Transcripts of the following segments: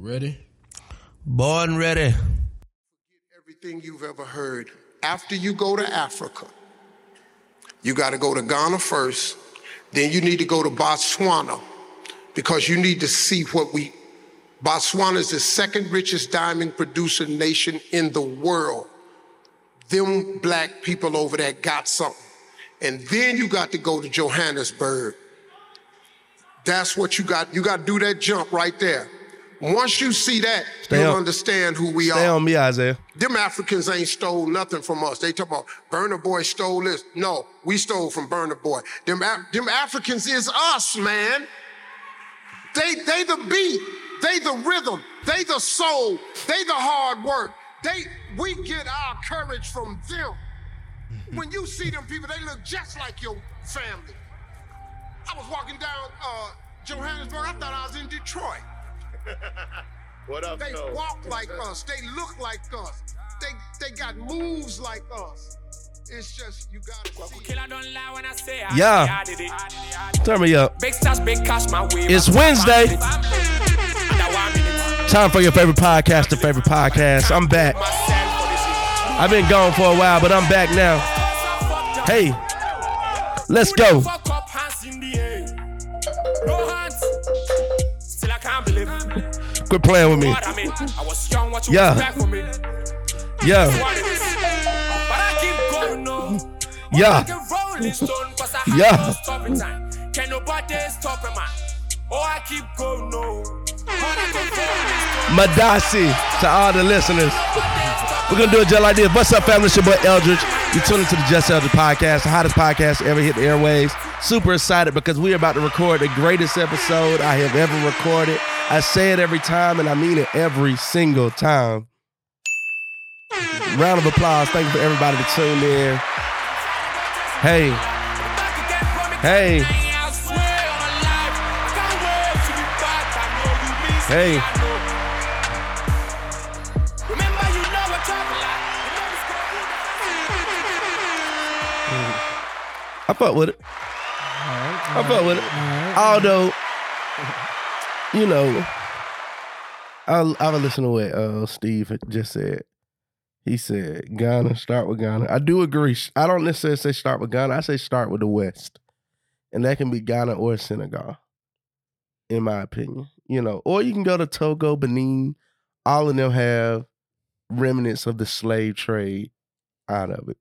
Ready? Born ready. Everything you've ever heard. After you go to Africa, you got to go to Ghana first. Then you need to go to Botswana because you need to see what we. Botswana is the second richest diamond producer nation in the world. Them black people over there got something. And then you got to go to Johannesburg. That's what you got. You got to do that jump right there. Once you see that, Stay you'll on- understand who we Stay are. on me, Isaiah. Them Africans ain't stole nothing from us. They talk about Burna Boy stole this. No, we stole from Burna Boy. Them, Af- them Africans is us, man. They, they the beat. They the rhythm. They the soul. They the hard work. They, we get our courage from them. When you see them people, they look just like your family. I was walking down uh, Johannesburg. I thought I was in Detroit. What up, They though? walk like us. They look like us. They they got moves like us. It's just you gotta see. Killer don't lie when I say Yeah. Turn me up. Big stars, big cash, my way. It's Wednesday. That one minute. Time for your favorite podcast, the favorite podcast. I'm back. Myself for this shit. I've been gone for a while, but I'm back now. Hey, let's go. Quit playing with me. what I mean. I was young, what you Yeah. Yeah, What it is. But I keep going on. yeah. Like a rolling stone, cause I have Yeah. no. Can nobody stop a man? Oh, I keep going on. But I keep rolling stone. Madasi to all the listeners. We're gonna do it just like this. What's up, family? It's your boy Eldredge. You tune into the Just Eldredge podcast, the hottest podcast ever hit the airwaves. Super excited because we're about to record the greatest episode I have ever recorded. I say it every time, and I mean it every single time. Round of applause. Thank you for everybody to tune in. Hey, Hey. Hey. I fuck with it. I fuck with it. Although, you know, I'll, I'll listen to what uh, Steve just said. He said, Ghana, start with Ghana. I do agree. I don't necessarily say start with Ghana. I say start with the West. And that can be Ghana or Senegal, in my opinion. You know, or you can go to Togo, Benin. All of them have remnants of the slave trade out of it.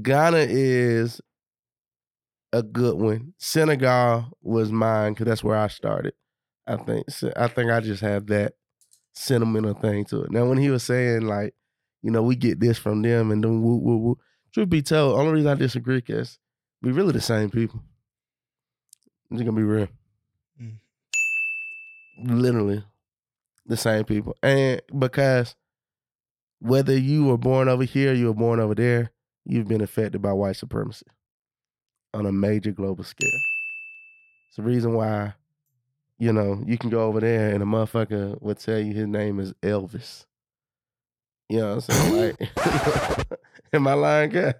Ghana is a good one. Senegal was mine because that's where I started. I think. I think I just have that sentimental thing to it. Now, when he was saying like, you know, we get this from them and then woo woo woo. Truth be told, only reason I disagree is we really the same people. I'm just gonna be real. Mm. Literally, the same people, and because whether you were born over here, you were born over there, you've been affected by white supremacy on a major global scale. It's the reason why, you know, you can go over there and a motherfucker would tell you his name is Elvis. You know what I'm saying? Like, am I lying, guy?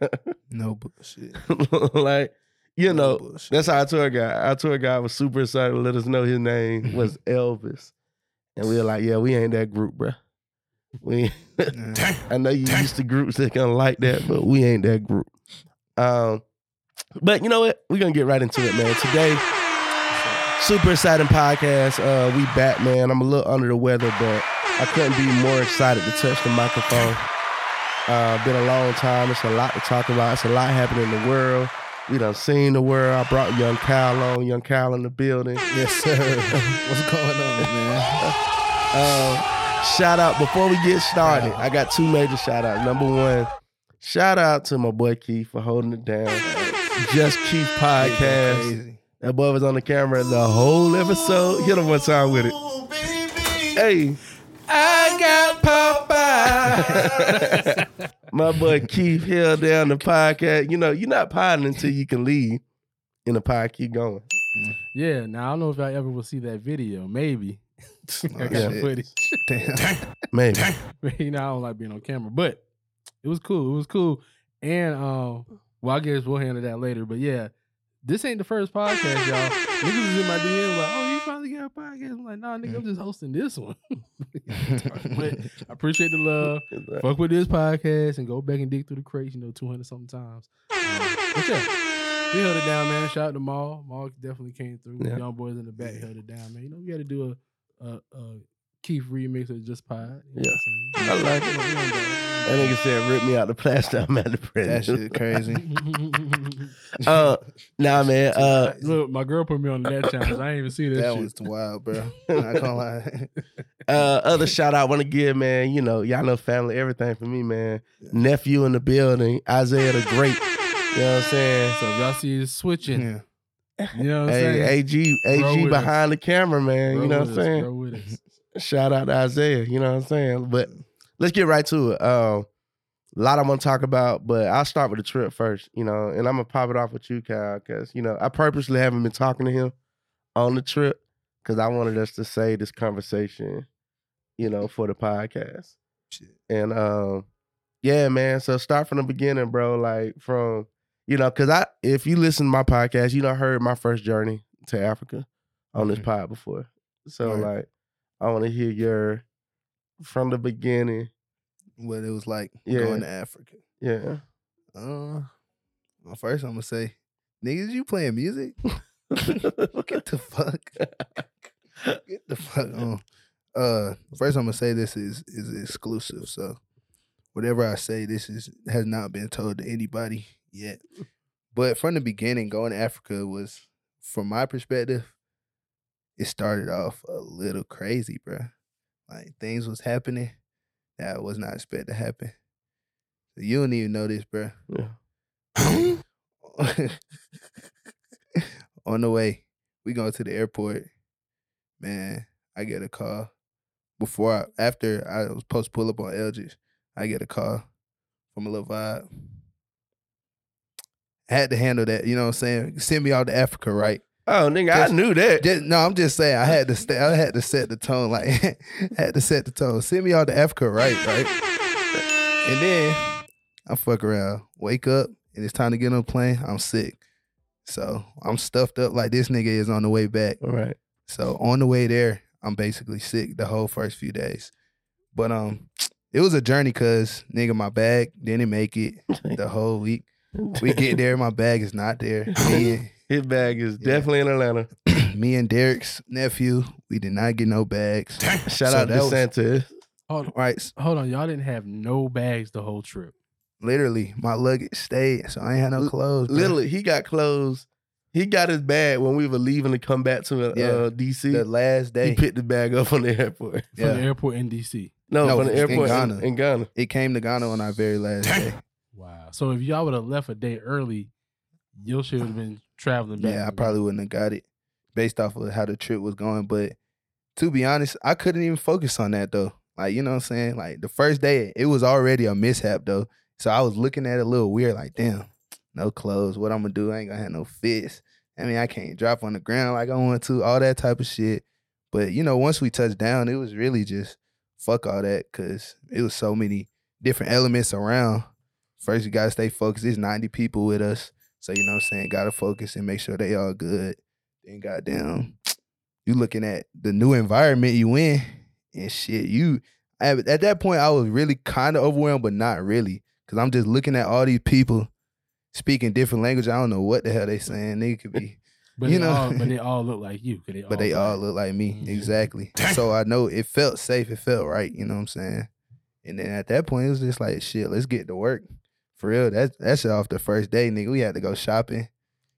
No bullshit. like, you No know, bullshit. that's our tour guide. Our tour guide was super excited to let us know his name was Elvis. And we were like, yeah, we ain't that group, bruh. We. I know you used to groups that kind of like that, but we ain't that group. Um, but you know what? We're gonna get right into it, man. Today, super exciting podcast. Uh, we back, man. I'm a little under the weather, but I couldn't be more excited to touch the microphone. Uh, been a long time. It's a lot to talk about. It's a lot happening in the world. We done seen the world. I brought young Khal on. Young Khal in the building. Yes, sir. What's going on, man? Um, shout out before we get started. I got two major shout outs. Number one, shout out to my boy Keith for holding it down. Just Keith podcast. Crazy. That boy was on the camera the whole episode. Hit him one time with it. Hey, I got Popeye. my boy Keith held down the podcast. You know, you're not potting until you can leave. in the pod keep going. Yeah, now I don't know if I ever will see that video. Maybe. I got Yeah. footage. Damn. Maybe. you know, I don't like being on camera, but it was cool. It was cool. And um, well, I guess we'll handle that later. But yeah, this ain't the first podcast, y'all. Niggas was in my DM like, oh, you finally got a podcast. I'm like, nah, nigga, I'm just hosting this one. but I appreciate the love. Fuck with this podcast and go back and dig through the crates, you know, 200 something times. Um, but yeah, we held it down, man. Shout out to Maul. Maul definitely came through. Yeah. Young boys in the back held it down, man. You know, we got to do a, a, a Keith remix of Just Pod. You know Yeah. I'm saying? I like it. You know, we on That nigga said, "Rip me out the plaster." I'm at the prison. That prison. shit crazy. that. uh, nah, man. Uh, Look, my girl put me on that challenge. I ain't even see that, That shit. was wild, bro. Not gonna lie. uh, other shout out I want to give, man. You know, y'all know family, everything for me, man. Nephew in the building, Isaiah the Great. You know what I'm saying? So if y'all see it switching, Yeah. you know what I'm Hey, saying? AG, AG with behind the camera, man. Roll you know what I'm saying? Roll with us. Shout out to Isaiah. You know what I'm saying? But let's get right to it. Um, a lot I want to talk about, but I'll start with the trip first. You know, and I'm gonna pop it off with you, Kyle, because you know I purposely haven't been talking to him on the trip because I wanted us to say this conversation, you know, for the podcast. Shit. And um, yeah, man. So start from the beginning, bro. Like from you know, because I if you listen to my podcast, you know, I heard my first journey to Africa on this pod before. So Right. like, I want to hear your from the beginning. What it was like Yeah. going to Africa. Yeah. Uh, well, first I'm gonna say, niggas, you playing music? Get the fuck. Get the fuck on. Uh, first I'm gonna say this is is exclusive. So, whatever I say, this is has not been told to anybody yet. But from the beginning, going to Africa was, from my perspective, it started off a little crazy, bro. Like things was happening that was not expected to happen. So you don't even know this, bro. Yeah. on the way, we go to the airport. Man, I get a call before I, after I was supposed to pull up on Eldredge. I get a call from a little vibe. I had to handle that, you know what I'm saying? Send me out to Africa, right? Oh, nigga, I knew that. Just, no, I'm just saying I had to stay, I had to set the tone, like had to set the tone. Send me out to Africa, right? Right. And then I fuck around, wake up, and it's time to get on a plane. I'm sick. So I'm stuffed up like this nigga is on the way back. All right. So on the way there, I'm basically sick the whole first few days. But um, it was a journey cause nigga, my bag didn't make it the whole week. We get there, my bag is not there. Me and, His bag is Yeah. definitely in Atlanta. me and Derek's nephew, we did not get no bags. Shout So out to that was- Santa. Hold on, Right, hold on, y'all didn't have no bags the whole trip. literally, my luggage stayed, so I ain't had no Li- clothes. bro. Literally, he got clothes. He got his bag when we were leaving to come back to uh, Yeah. DC. the last day, he picked the bag up from the airport. From Yeah. the airport in DC. No, No, from the airport in Ghana. Ghana. In, Ghana. it came to Ghana on our very last day. Wow. So if y'all would have left a day early, your shit would have been traveling back. Yeah, I probably wouldn't have got it based off of how the trip was going. But to be honest, I couldn't even focus on that though. Like, you know what I'm saying? Like the first day, it was already a mishap though. So I was looking at it a little weird, like, damn, no clothes. What I'm gonna do? I ain't gonna have no fits. I mean, I can't drop on the ground like I want to, all that type of shit. But you know, once we touched down, it was really just fuck all that because it was so many different elements around. First, you gotta stay focused. There's 90 people with us. So you know what I'm saying, gotta focus and make sure they all good. Then goddamn, you looking at the new environment you in and shit. You at, at that point I was really kind of overwhelmed, but not really. Cause I'm just looking at all these people speaking different language. I don't know what the hell they saying. They could be But you know- all, but they all look like you. They but they all look like me. Mhm. Exactly. So I know it felt safe. It felt right. You know what I'm saying? And then at that point, it was just like, shit, let's get to work. For real. That that's off the first day, nigga. We had to go shopping.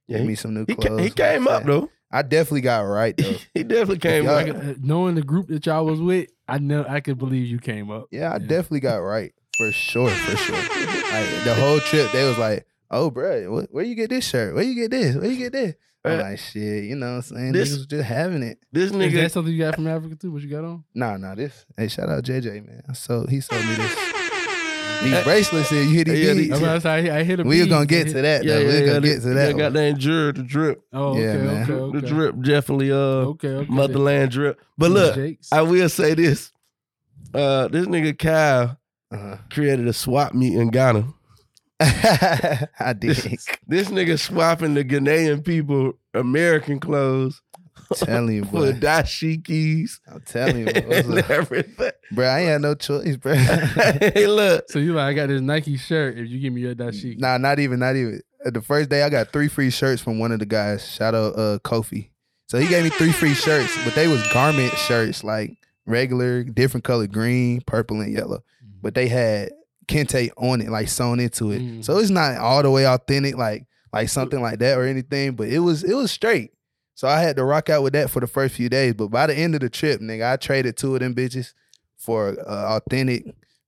Yeah, Get he, me some new clothes. ca- he came up though. I definitely got right though. he definitely came up. Uh, knowing the group that y'all was with, I know I could believe you came up. Yeah, I Yeah. definitely got right for sure, for sure. like the whole trip, they was like, "Oh, bro, where you get this shirt? Where you get this? Where you get this?" I'm Uh, like, "Shit, you know what I'm saying? this- Niggas was just having it." This Is nigga, that something you got from Africa too? What you got on? Nah, nah, this. Hey, shout out JJ, man. So he sold me this. These Uh, bracelets here, you hear these yeah, beads? the- I'm about to say, I, I hit a We were beat. gonna get to that yeah, though. yeah, we are yeah, gonna the- get to that. one. got that drip, the drip, Oh, Yeah, okay, man. okay, okay. the drip, definitely uh, Okay, okay. motherland drip. But look, Jakes. I will say this: uh, this nigga Kyle Uh-huh. created a swap meet in Ghana. I did. This, this nigga swapping the Ghanaian people American clothes telling you, for boy. dashikis I'm telling you, boy. What's everything. bro. I ain't had no choice, bro. hey, look. So you like, I got this Nike shirt. If you give me your dashiki, nah, not even, not even. Uh, The first day, I got three free shirts from one of the guys. Shout out, uh, Kofi. So he gave me three free shirts, but they was garment shirts, like regular, different color, green, purple, and yellow. But they had kente on it, like sewn into it. Mm. So it's not all the way authentic, like like something like that or anything. But it was it was straight. So I had to rock out with that for the first few days. But by the end of the trip, nigga, I traded two of them bitches for uh, authentic.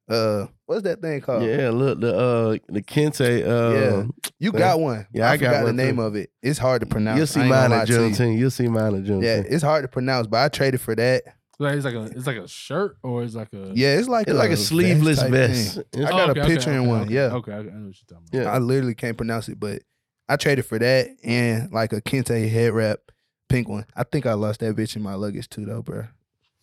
Uh, what's that thing called? Yeah, look the uh the kente uh Yeah. You Yeah. got one. Yeah, I got forgot one the name too. of it. It's hard to pronounce. You'll see I ain't mine at to you. Juneteenth. You'll see mine at Juneteenth. Yeah, it's hard to pronounce, but I traded for that. like it's like a it's like a shirt or it's like a Yeah, it's like It's like a sleeveless type vest. I got okay, a okay, picture in okay, one. okay, Yeah, Okay, I I know what you're talking about. Yeah. I literally can't pronounce it, but I traded for that and like a Kente head wrap, pink one. I think I lost that bitch in my luggage too, though, bro.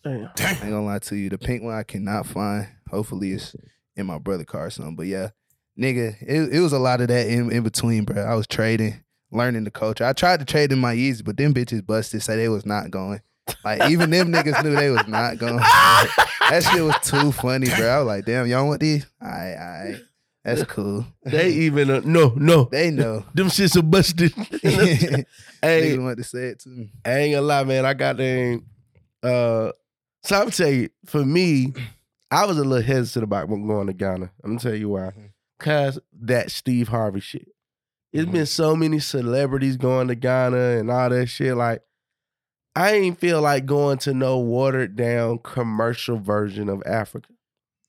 Damn. I ain't gonna lie to you. The pink one I cannot find. Hopefully it's in my brother car or something. But yeah, nigga, it, it was a lot of that in, in between, bro. I was trading, learning the culture. I tried to trade in my Yeezy, but them bitches busted, say they was not going. Like even them niggas knew they was not going. that shit was too funny, bro. I was like, damn, y'all want these? Alright, alright. That's cool. They even uh, no no They know. them shits are busted. hey, Niggas want to say it to me. I ain't gonna lie, man. I got them. Uh, so I'm tell you, for me, I was a little hesitant about going to Ghana. I'm gonna tell you why. Mhm. Cause that Steve Harvey shit. It's Mhm. been so many celebrities going to Ghana and all that shit. Like, I ain't feel like going to no watered down commercial version of Africa.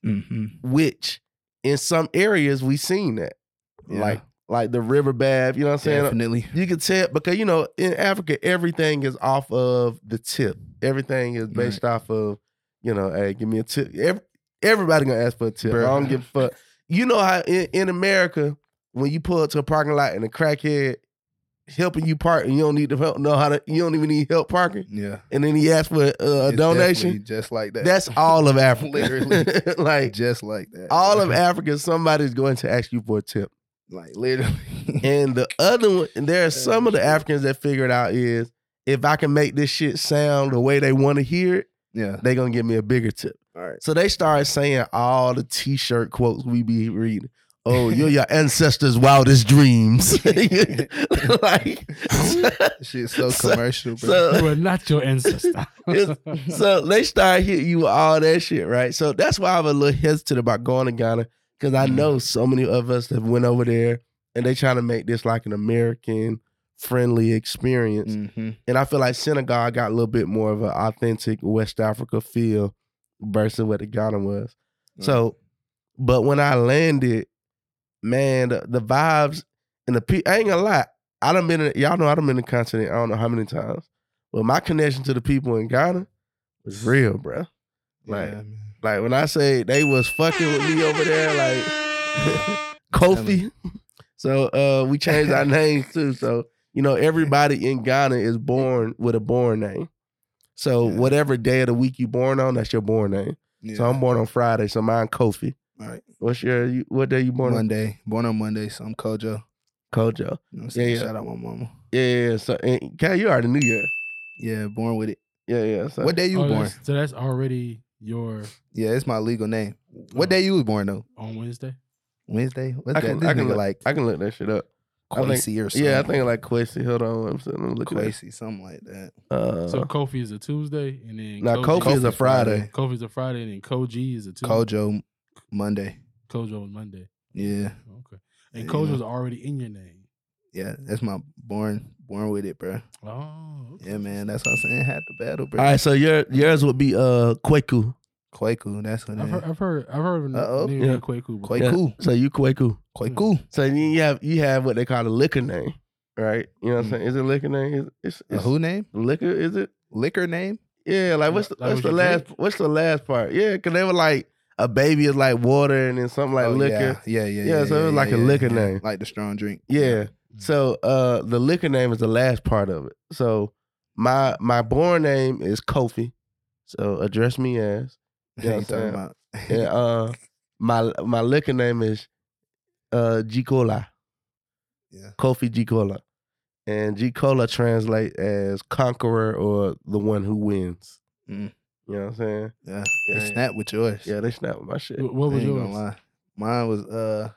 Mm-hmm. Which, in some areas, we seen that. Yeah. Like, like the river bath. You know what I'm saying? Definitely. You can tell because you know in Africa everything is off of the tip. Everything is based off of you know, hey, give me a tip. Every, everybody gonna ask for a tip. I don't give a fuck. You know how in, in America when you pull up to a parking lot and a crackhead helping you park and you don't need to help know how to you don't even need help parking Yeah. and then he asked for uh, a, a donation. Just like that. That's all of Africa. Literally. like just like that. all of Africa, somebody's going to ask you for a tip. Like literally. And the other one, and there are some of the. Africans that figured out is if I can make this shit sound the way they want to hear it, yeah. they're gonna give me a bigger tip. All right. So they started saying all the t-shirt quotes we be reading. Oh, you're your ancestors' wildest dreams. like, Shit's so So- commercial, bro. so- You are not your ancestor. So they start hitting you with all that shit, right? So that's why I'm a little hesitant about going to Ghana because I Mhm. know so many of us have went over there and they trying to make this like an American friendly experience. mm-hmm. And I feel like Senegal got a little bit more of an authentic West Africa feel versus what the Ghana was. So, but when I landed, man, the, the vibes and the pe- I ain't gonna lie, I done been in, y'all know I done been in the continent. I don't know how many times, but my connection to the people in Ghana was real, bro. Like, yeah, like when I say they was fucking with me over there, like Kofi. So uh, we changed our names too. So you know, everybody in Ghana is born with a born name. So Yeah. whatever day of the week you born on, that's your born name. yeah. So I'm born on Friday. So mine Kofi. All right. What's your you, what day you born on? Monday. Born on Monday, so I'm Kojo. Kojo. You know what I'm Yeah, saying? yeah. Shout out my mama. Yeah, yeah. yeah. So and, Kat, you already knew yeah. Yeah, born with it. Yeah, yeah. So What day you Oh, born? that's- so that's already your Yeah, it's my legal name. What Oh. day you was born though? on Wednesday. Wednesday? What's I that? can This I can look, like I can look that shit up. I think- Kwasi or something. Yeah, I think like Kwasi. Hold on, I'm saying, let me look at Kwasi, something like that. that. Uh, So Kofi is a Tuesday, and then now Koji- Kofi is a Friday. Friday. is a Friday, and then Koji is a Tuesday. Kojo Monday. Kojo is Monday. Yeah. Okay, and Yeah. Kojo's already in your name. Yeah, that's my born born with it, bro. Oh, okay. Yeah, man. That's what I'm saying. Had to battle, bro. All right, so your yours would be uh Kwaku. Kwaku, that's what I've is. heard, I've heard, I've heard of a Uh-oh. nigga Yeah. named Kwaku. before. Kwaku. Yeah, So you Kwaku. Kwaku. So you have you have what they call a liquor name, right? You know what I'm Mm. saying? Is it liquor name? Is it's, A it's who name? liquor? Is it? Liquor name? Yeah, like what's the, Like what's the last drink? what's the last part? Yeah, because they were like a baby is like water and then something like Oh, liquor. Yeah, yeah, yeah. Yeah, so it was like a liquor name. Like the strong drink. Yeah. So uh the liquor name is the last part of it. So my my born name is Kofi. So address me as. Yeah, Yeah, you talking saying. about. And uh my my liquor name is uh G Cola. Yeah. Kofi G Cola. and G Cola translate as conqueror or the one who wins. Mm. You know what I'm saying? Yeah, Yeah, they yeah. snap with yours. Yeah, they snap with my shit. Wh- What was yours? lie. Mine was uh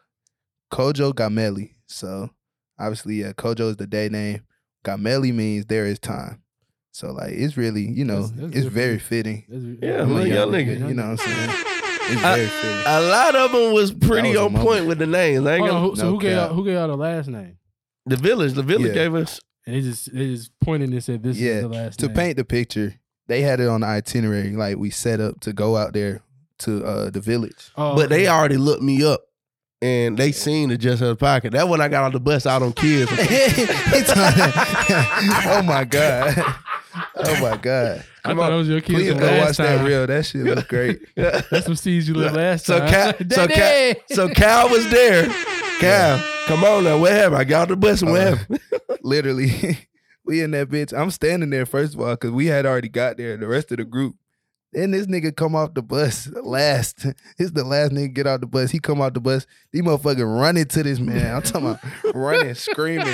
Kojo Gameli. So obviously, yeah, Kojo is the day name. Gameli means there is time. So like it's really, you know, That's- that's it's very you. fitting. That's- Yeah, I'm a little young nigga. You know what I'm saying? It's I- very fitting. A lot of them was pretty was on moment. point with the names. I ain't gonna, who, so No who gave cap. out, who gave out the last name? the village, the village Yeah. gave us. And they just they just pointed and said this Yeah, is the last to name. paint the picture, they had it on the itinerary. Like we set up to go out there to uh the village. Oh, But they already looked me up and they seen the just out of pocket. That when I got on the bus out on kids. oh my god! Oh my god! I thought it was your kids Please from go last watch time. that reel. That shit was great. That's some seeds you lit last So time. Khal- so Khal- so Khal was there. Khal, come on now. What happened? I got on the bus and what Uh, happened? Literally, we in that bitch. I'm standing there first of all because we had already got there. The rest of the group. Then this nigga come off the bus last. It's the last nigga get off the bus. He come off the bus. These motherfuckers running to this man. I'm talking about running, screaming.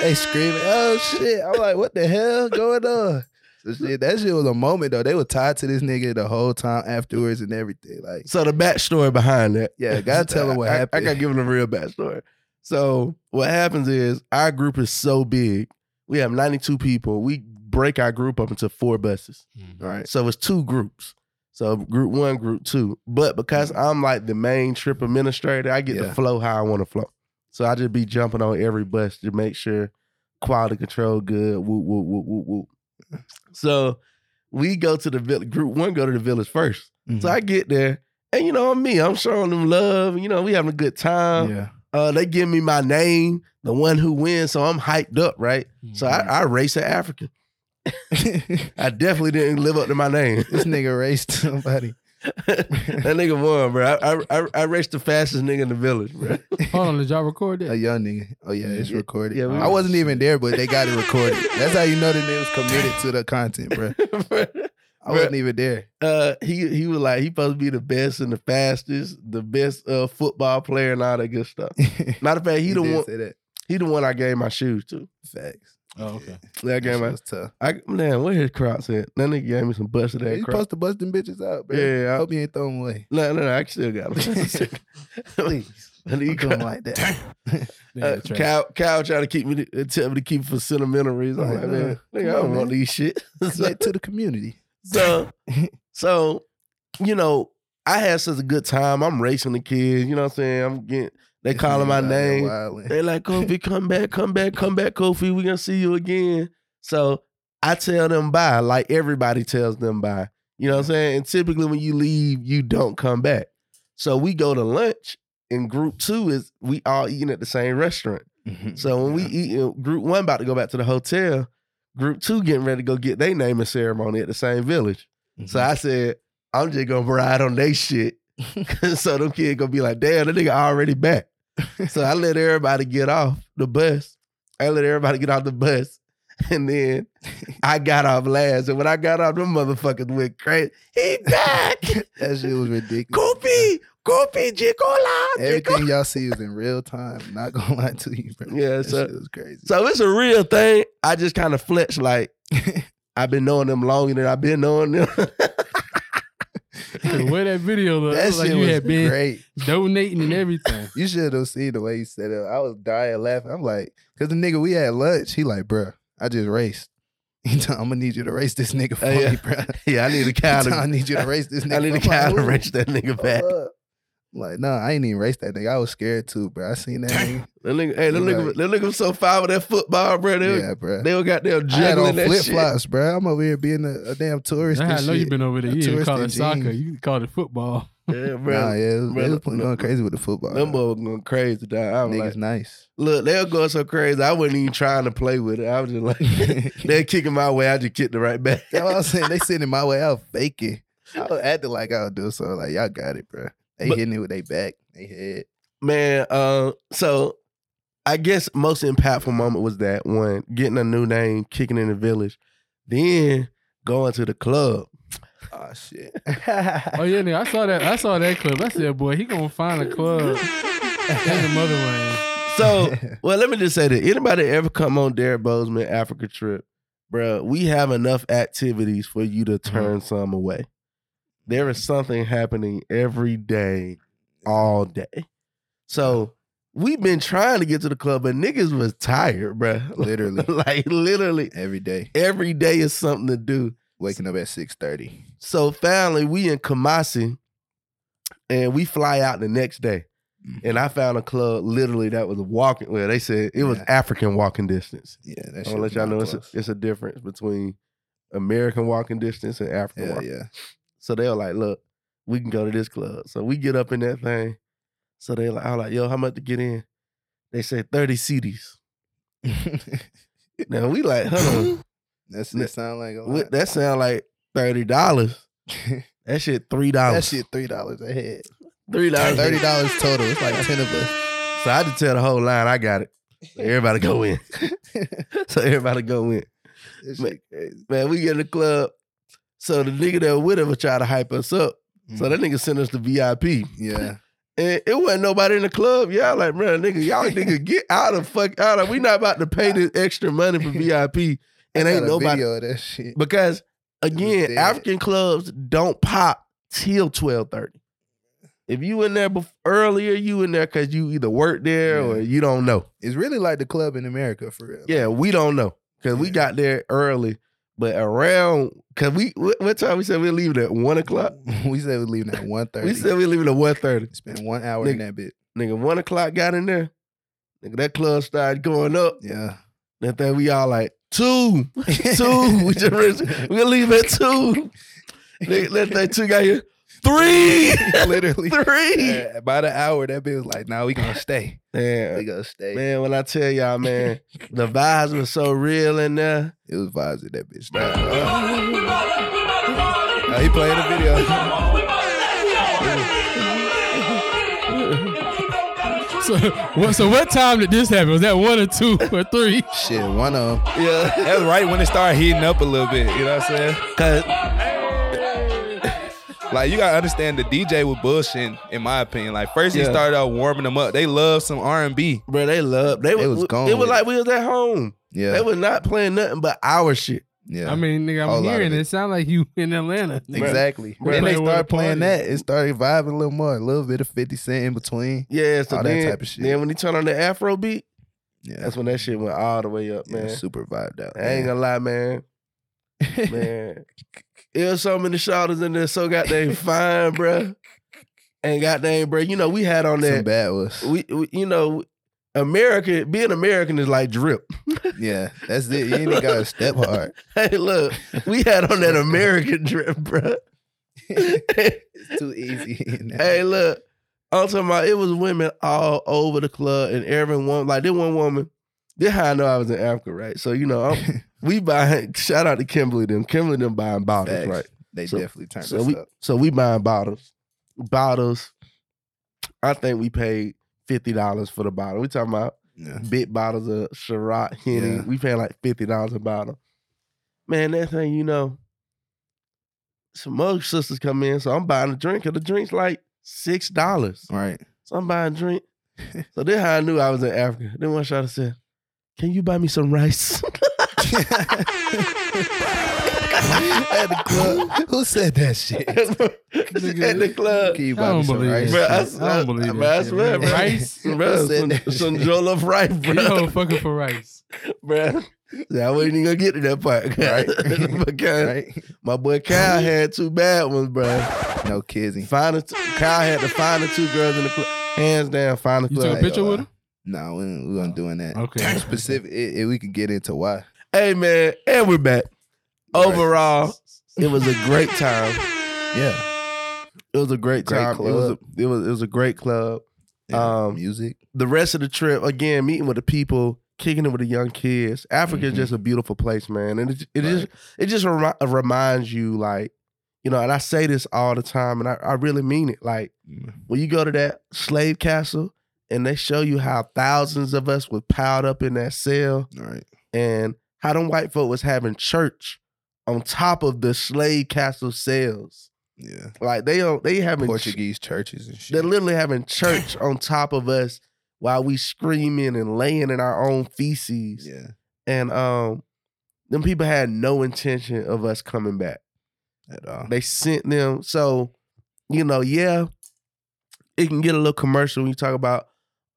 they screaming, oh shit. I'm like, what the hell going on? So shit, that shit was a moment though. They were tied to this nigga the whole time afterwards and everything. Like, So the backstory behind that. Yeah, gotta tell her what I- I, happened. gotta give them a real backstory. So what happens is our group is so big. We have 92 people. We break our group up into four buses. Mhm. right. So it's two groups. So group one, group two. But because I'm like the main trip administrator, I get to flow how I want to flow. So I just be jumping on every bus to make sure quality control good. Whoop, whoop, whoop, whoop, whoop. So we go to the village. Group one go to the village first. Mm-hmm. So I get there, and you know I'm me. I'm showing them love. You know we having a good time. yeah. Uh, they give me my name, the one who wins. So I'm hyped up, right? So Mm-hmm. I, I race at African. I definitely didn't live up to my name. this nigga raced somebody. that nigga won, bro. I, I I I raced the fastest nigga in the village, bro. Hold on, did y'all record that? A that? young nigga. Oh yeah, it's Yeah, recorded. yeah, we- I wasn't even there, but they got it recorded. That's how you know the nigga was committed to the content, bro. I wasn't even there. uh, he he was like he supposed to be the best and the fastest, the best uh, football player and all that good stuff. Matter of fact, he, the one say that. he the one I gave my shoes to. Facts. Oh, okay. That That gave my was tough. I man, where his Crocs at? That nigga gave me some busted Yeah, ass you Crocs. supposed to bust them bitches out, bro. Yeah, I- I hope you ain't throwing away. No, no, no, I still got them. Please. And he Don't do 'em cra- like that. Yeah, Uh, trash. Khal, Khal trying to keep me, to, tell me to keep it for sentimental reasons. I'm like, man, nah. nigga, I don't on, want man. these shit. Back to the community. So, so, you know, I had such a good time. I'm racing the kids. You know what I'm saying? I'm getting. They calling my nigga out there name. They like Kofi, come back, come back, come back, Kofi. We gonna see you again. So I tell them bye, like everybody tells them bye. You know what I'm saying? And typically when you leave, you don't come back. So we go to lunch, and group two is we all eating at the same restaurant. Mhm. So when we eat, group one about to go back to the hotel, group two getting ready to go get their naming ceremony at the same village. So Mm-hmm. I said, I'm just gonna ride on they shit. so them kids gonna be like, damn, that nigga already back. so I let everybody get off the bus. I let everybody get off the bus. And then I got off last. And when I got off, them motherfuckers went crazy. He back! that shit was ridiculous. Kopi! Kopi! Jicola! Everything y'all see is in real time. Not gonna lie to you, bro. Yeah, that so- shit was crazy. So it's a real thing. I just kind of flex like I've been knowing them longer than I've been knowing them. The way that video looked, it that looked like shit you was had been great. donating and everything. You should have seen the way he said it. I was dying laughing. I'm like, cause the nigga we had lunch. He like, bruh, I just raced. He told, I'm gonna need you to race this nigga for Oh, yeah. me, bruh. yeah, I need a He kind I need you to race this nigga. I need a I'm like, kind of "Ooh, race that nigga back. Hold up." I'm Like, no, I ain't even race that nigga. I was scared too, bro. I seen that nigga. That nigga, hey, that nigga, like- that nigga was so fine with that football, bro. They, yeah, bro. they were goddamn I had juggling that flip shit. flops, bro. I'm over here being a, a damn tourist. That's how I know you've been over there. You call it soccer. You called it football. Yeah, bro. Nah, yeah, was, bro, they was no- no- going crazy with the football. Them bro. boys going crazy, dog. I was Niggas like, nice. look, they were going so crazy. I wasn't even trying to play with it. I was just like, they're kicking my way. I just kicked it right back. That's what I was saying. They sending my way out faking. I was acting like I was doing so. Like y'all got it, bro. They But- hitting it with their back, they head. Man, uh, so I guess most impactful moment was that one, getting a new name, kicking in the village, then going to the club. Oh shit. Oh yeah, nigga, I saw that. I saw that clip. I said, boy, he gonna find a club in the motherland. So, well, let me just say that anybody ever come on Derek Bozeman Africa trip, bro, we have enough activities for you to turn some away. There is something happening every day, all day. So we've been trying to get to the club, but niggas was tired, bro. Literally. like literally Every day. every day is something to do. Waking up at 6.30. So finally, we in Kumasi, and we fly out the next day. Mm-hmm. And I found a club literally that was walking. Well, they said it was Yeah. African walking distance. Yeah, that I'm gonna let y'all know it's a, it's a difference between American walking distance and African Yeah, walking. yeah. So they were like, "Look, we can go to this club." So we get up in that thing. So they like, "I was like, yo, how much to get in?" They say thirty cedis. Now we like, hold on, That's That- sound like a lot. that sound like thirty dollars. That shit three dollars. that shit three dollars a head. three dollars. Thirty dollars total. It's like ten of us. So I had to tell the whole line, I got it. So everybody go in. so everybody go in. Man. Man, we get in the club. So the nigga that was with was trying to hype us up. So that mm. nigga sent us to VIP. Yeah. And it wasn't nobody in the club. Y'all like, bro, nigga, y'all nigga get out of fuck out of. We not about to pay this extra money for VIP. And ain't nobody video of that shit. because again. African clubs don't pop till twelve thirty. If you in there bef- earlier, you in there because you either work there or you don't know. It's really like the club in America for real. Yeah, we don't know because we got there early, but around because we what, time we said we leaving at one o'clock. we said we're leaving at one thirty. We said we leaving at one thirty. spend one hour in that bit. Nigga, one o'clock got in there. Nigga, that club started going up. Yeah. That thing we all like two, two. we just we leave at two. Nigga, that thing two got here. Three, Literally. three. Uh, by the hour, that bit was like, nah, we gonna stay. Man. We gonna stay. man, when I tell y'all, man, the vibes were so real in there. It was vibes in that bitch. Nah, uh, he playing the video. So what? So what time did this happen? Was that one or two or three? Shit, one of them. Yeah, That was right when it started heating up a little bit. You know what I'm saying? cause Like you gotta understand the DJ was bullshitting, in my opinion. Like first he Yeah. started out warming them up. They love some R and B. bro, they love. They, They was, was gone It was with like we was at home. Yeah, They was not playing nothing but our shit. yeah. I mean, nigga, Whole I'm lot of hearing it. it. It sound like you in Atlanta. exactly. Bruh. then they Playing with started playing party. that. It started vibing a little more, a little bit of Fifty Cent in between. Yeah, so All that then, type of shit. then when he turned on the Afro beat, Yeah, that's when that shit went all the way up, yeah, man. super vibed out. I ain't gonna lie, man. Man, it was so many shoulders in there, so goddamn fine, bruh. And goddamn, bro, you know we had on that. Some bad was. We, we, you know, American being American is like drip. Yeah, that's it. You ain't got to step hard. hey, look, we had on that American drip, bruh. It's too easy. hey, look, I'm talking about it was women all over the club, and everyone like this one woman. This how I know I was in Africa, right? So you know, I'm, we buying. Shout out to Kimberly them. Kimberly them buying bottles, Facts. right? They So- definitely turned So us we up. so we buying bottles, bottles. I think we paid fifty dollars for the bottle. We talking about Yeah. big bottles of Ciroc, Henny. Yeah. We paying like fifty dollars a bottle. Man, that thing, you know, some other sisters come in, so I'm buying a drink. And the drink's like six dollars. Right. So I'm buying a drink. so then how I knew I was in Africa. Then one shot said, "Can you buy me some rice?" At the club. Who said that shit? At the club. Can you buy me don't some believe rice? Bro, I, shit. I don't believe bro, that I shit, swear, man. bro. Rice? bro, said some, that some shit? jollof rice, You know, fucking for rice. bro. I wasn't even gonna get to that part, Right. because right? my boy Kyle had two bad ones, bro. No kidding. Find the t- Kyle had to find the two girls in the club, hands down. Find the You took a picture with him? No, we we weren't doing that. Okay. Specific. It, it- we can get into why. Hey man, and we're back. Right. Overall, it was a great time. Yeah. It was a great, Great time. It was a, club. it was it was a great club. yeah. Um, Music. the rest of the trip, again, meeting with the people, kicking it with the young kids. Africa is Mhm. just a beautiful place, man, and it, it Right. just it just remi- reminds you, like, you know, and I say this all the time, and I, I really mean it. Like, when you go to that slave castle, and they show you how thousands of us were piled up in that cell, right. and how them white folk was having church on top of the slave castle cells. Yeah. Like they don't, they having ch- Portuguese churches and shit. they're literally having church on top of us while we screaming and laying in our own feces. Yeah. And um, them people had no intention of us coming back. At all. They sent them. So, you know, yeah, it can get a little commercial when you talk about,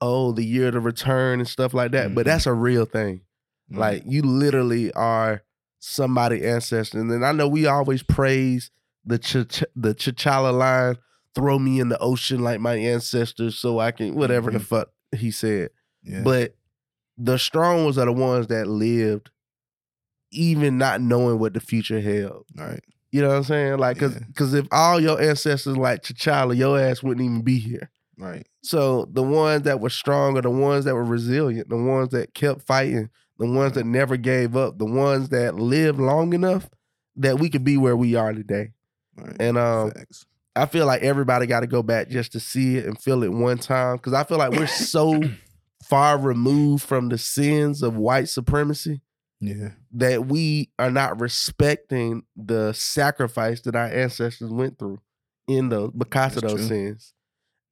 oh, the year to return and stuff like that. But Mhm. that's a real thing. Mm. Like you literally are somebody ancestor. And then I know we always praise the Ch- the T'Challa line, throw me in the ocean like my ancestors so I can whatever the Mhm. fuck he said. yeah. But the strong ones are the ones that lived even not knowing what the future held. Right. You know what I'm saying? Like, cause, Yeah. 'cause if all your ancestors like T'Challa, your ass wouldn't even be here. Right. So the ones that were strong are the ones that were resilient, the ones that kept fighting, the ones that never gave up, the ones that lived long enough that we could be where we are today. Right. And um, Facts. I feel like everybody got to go back just to see it and feel it one time because I feel like we're so far removed from the sins of white supremacy Yeah. that we are not respecting the sacrifice that our ancestors went through in those because of those true. sins.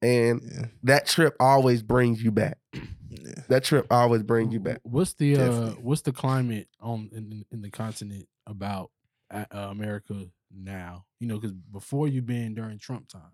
And Yeah. that trip always brings you back. Yeah. That trip always brings you back. What's the uh, what's the climate on in, in- in the continent about uh, uh, America now? You know, because before you've been during Trump times,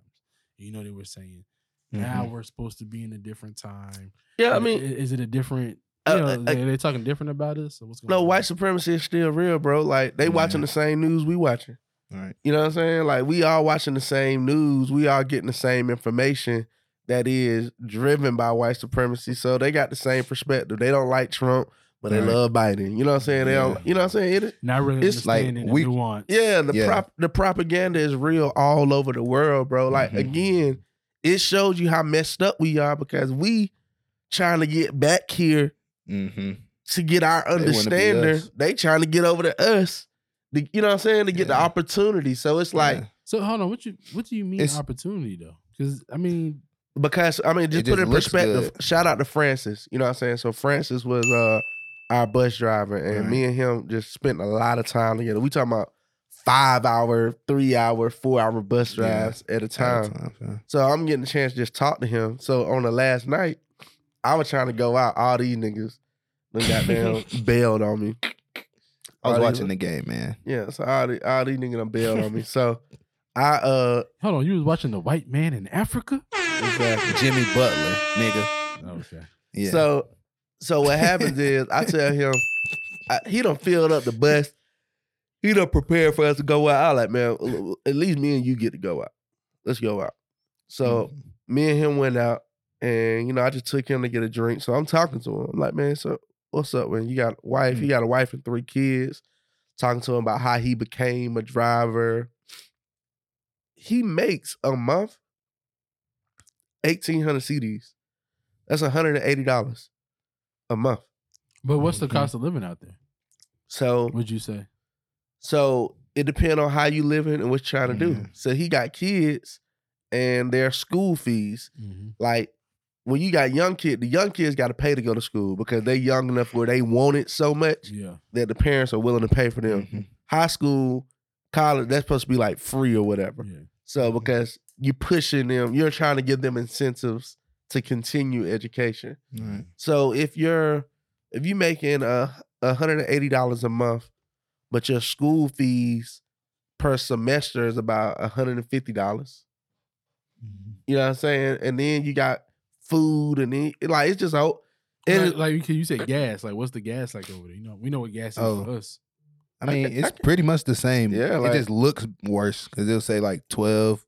you know they were saying now Mhm. we're supposed to be in a different time. Yeah, I mean, is, is it a different? You Uh, know, uh, are they talking different about us? Or what's going no, on? white supremacy is still real, bro. Like they watching the same news we watching. All right. You know what I'm saying? Like we all watching the same news. We all getting the same information that is driven by white supremacy. So they got the same perspective. They don't like Trump, but they love Biden. You know what I'm saying? They don't. You know what I'm saying? It, Not really It's like understanding we- want. yeah, the Yeah. prop the propaganda is real all over the world, bro. Like Mhm. again, it shows you how messed up we are because we trying to get back here Mm-hmm. to get our understanding. us. They trying to get over to us. To- you know what I'm saying? To get the opportunity. So it's like So hold on, what you what do you mean opportunity though? Because I mean, because I mean, just It put just it in perspective. good. Shout out to Francis. You know what I'm saying? So Francis was uh our bus driver, and Right. me and him just spent a lot of time together. We talking about five hour, three hour, four hour bus Yeah. drives at a time. Time. yeah. So I'm getting a chance to just talk to him. So on the last night, I was trying to go out. All these niggas, they goddamn bailed on me. I was watching the game, man. Yeah, so all, the, all these niggas done bailed on me. So I uh hold on, you was watching the white man in Africa? exactly. Jimmy Butler, nigga. Okay. Yeah. So so what happens is I tell him I, he done filled up the bus. He done prepared for us to go out. I like, man, at least me and you get to go out. Let's go out. So Mhm. me and him went out, and you know, I just took him to get a drink. So I'm talking to him. I'm like, man, so what's up, man? You got a wife, Mm. you got a wife and three kids. Talking to him about how he became a driver. He makes a month 1800 cedis. That's $180 a month. But what's the Mhm. cost of living out there? So Would you say? so it depends on how you living and what you're trying to do. Mhm. So he got kids and their school fees. Mm-hmm. Like when you got young kid, the young kids got to pay to go to school because they young enough where they want it so much Yeah. that the parents are willing to pay for them. Mhm. High school, college, that's supposed to be like free or whatever. Yeah. So mm-hmm. because you pushing them, you're trying to give them incentives to continue education. Right. So if you're if you're making uh, a hundred and eighty dollars a month, but your school fees per semester is about hundred and fifty dollars. Mm-hmm. You know what I'm saying? And then you got food and then like it's just out. And like, like you- you said gas. Like, what's the gas like over there? You know, we know what gas is Oh. for us. I mean, it's pretty much the same. Yeah, it just looks worse because they'll say like 12,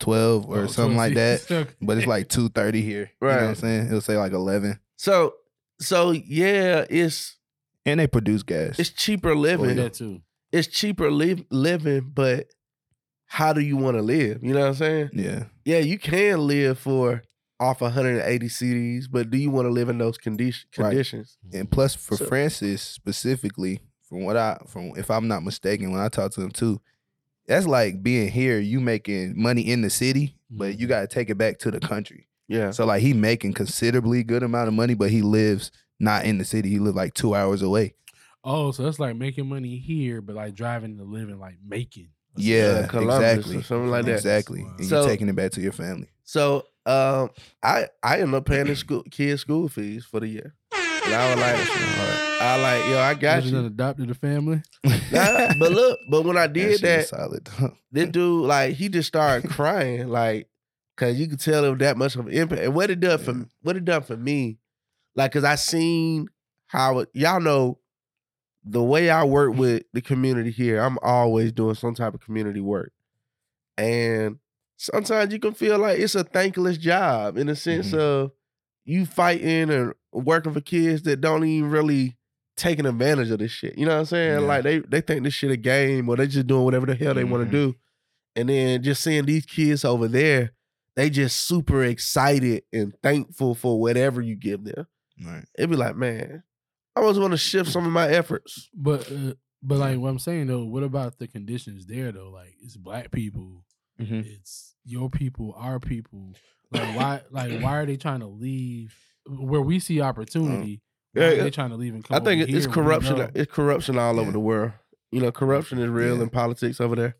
12 or Oh, something like that. But it's like two thirty here. You know what I'm saying? It'll say like eleven, so so yeah, it's and they produce gas. it's cheaper living. Oh, that too. It's cheaper live, living, but how do you want to live? You know what I'm saying? yeah, Yeah, you can live for off 180 cedis, but do you want to live in those condition, Right. conditions? and plus for So- Francis specifically, from what I from if I'm not mistaken, when I talked to him too, that's like being here. You making money in the city, but you mm-hmm. got to take it back to the country. Yeah. So like he making considerably good amount of money, but he lives not in the city. He lives like two hours away. Oh, so that's like making money here, but like driving to living, like making. Yeah, Columbus or exactly. something like that. Exactly. Wow. And So- you're taking it back to your family. So Um, I I ended up paying the school kids school fees for the year. And I was like, I like, yo, I got you. an you. adopted a family? Nah, but look, but when I did that, solid. this dude, like, he just started crying, like, cause you could tell it was that much of an impact. And what it done for Yeah. what it done for me, like, cause I seen how it, y'all know the way I work with the community here. I'm always doing some type of community work, and sometimes you can feel like it's a thankless job in the sense Mhm. of you fighting and working for kids that don't even really taking advantage of this shit. You know what I'm saying? Yeah. Like they they think this shit a game or they just doing whatever the hell they want Mhm. to do. And then just seeing these kids over there, they just super excited and thankful for whatever you give them. Right. It'd be like, man, I always want to shift some of my efforts. But uh, but like what I'm saying though, what about the conditions there though? Like it's black people, Mhm. it's your people, our people. Like why like why are they trying to leave where we see opportunity? Why Yeah, are yeah. they trying to leave and come I think over it's here corruption. It's corruption all over the world. You know, corruption is real Yeah. in politics over there.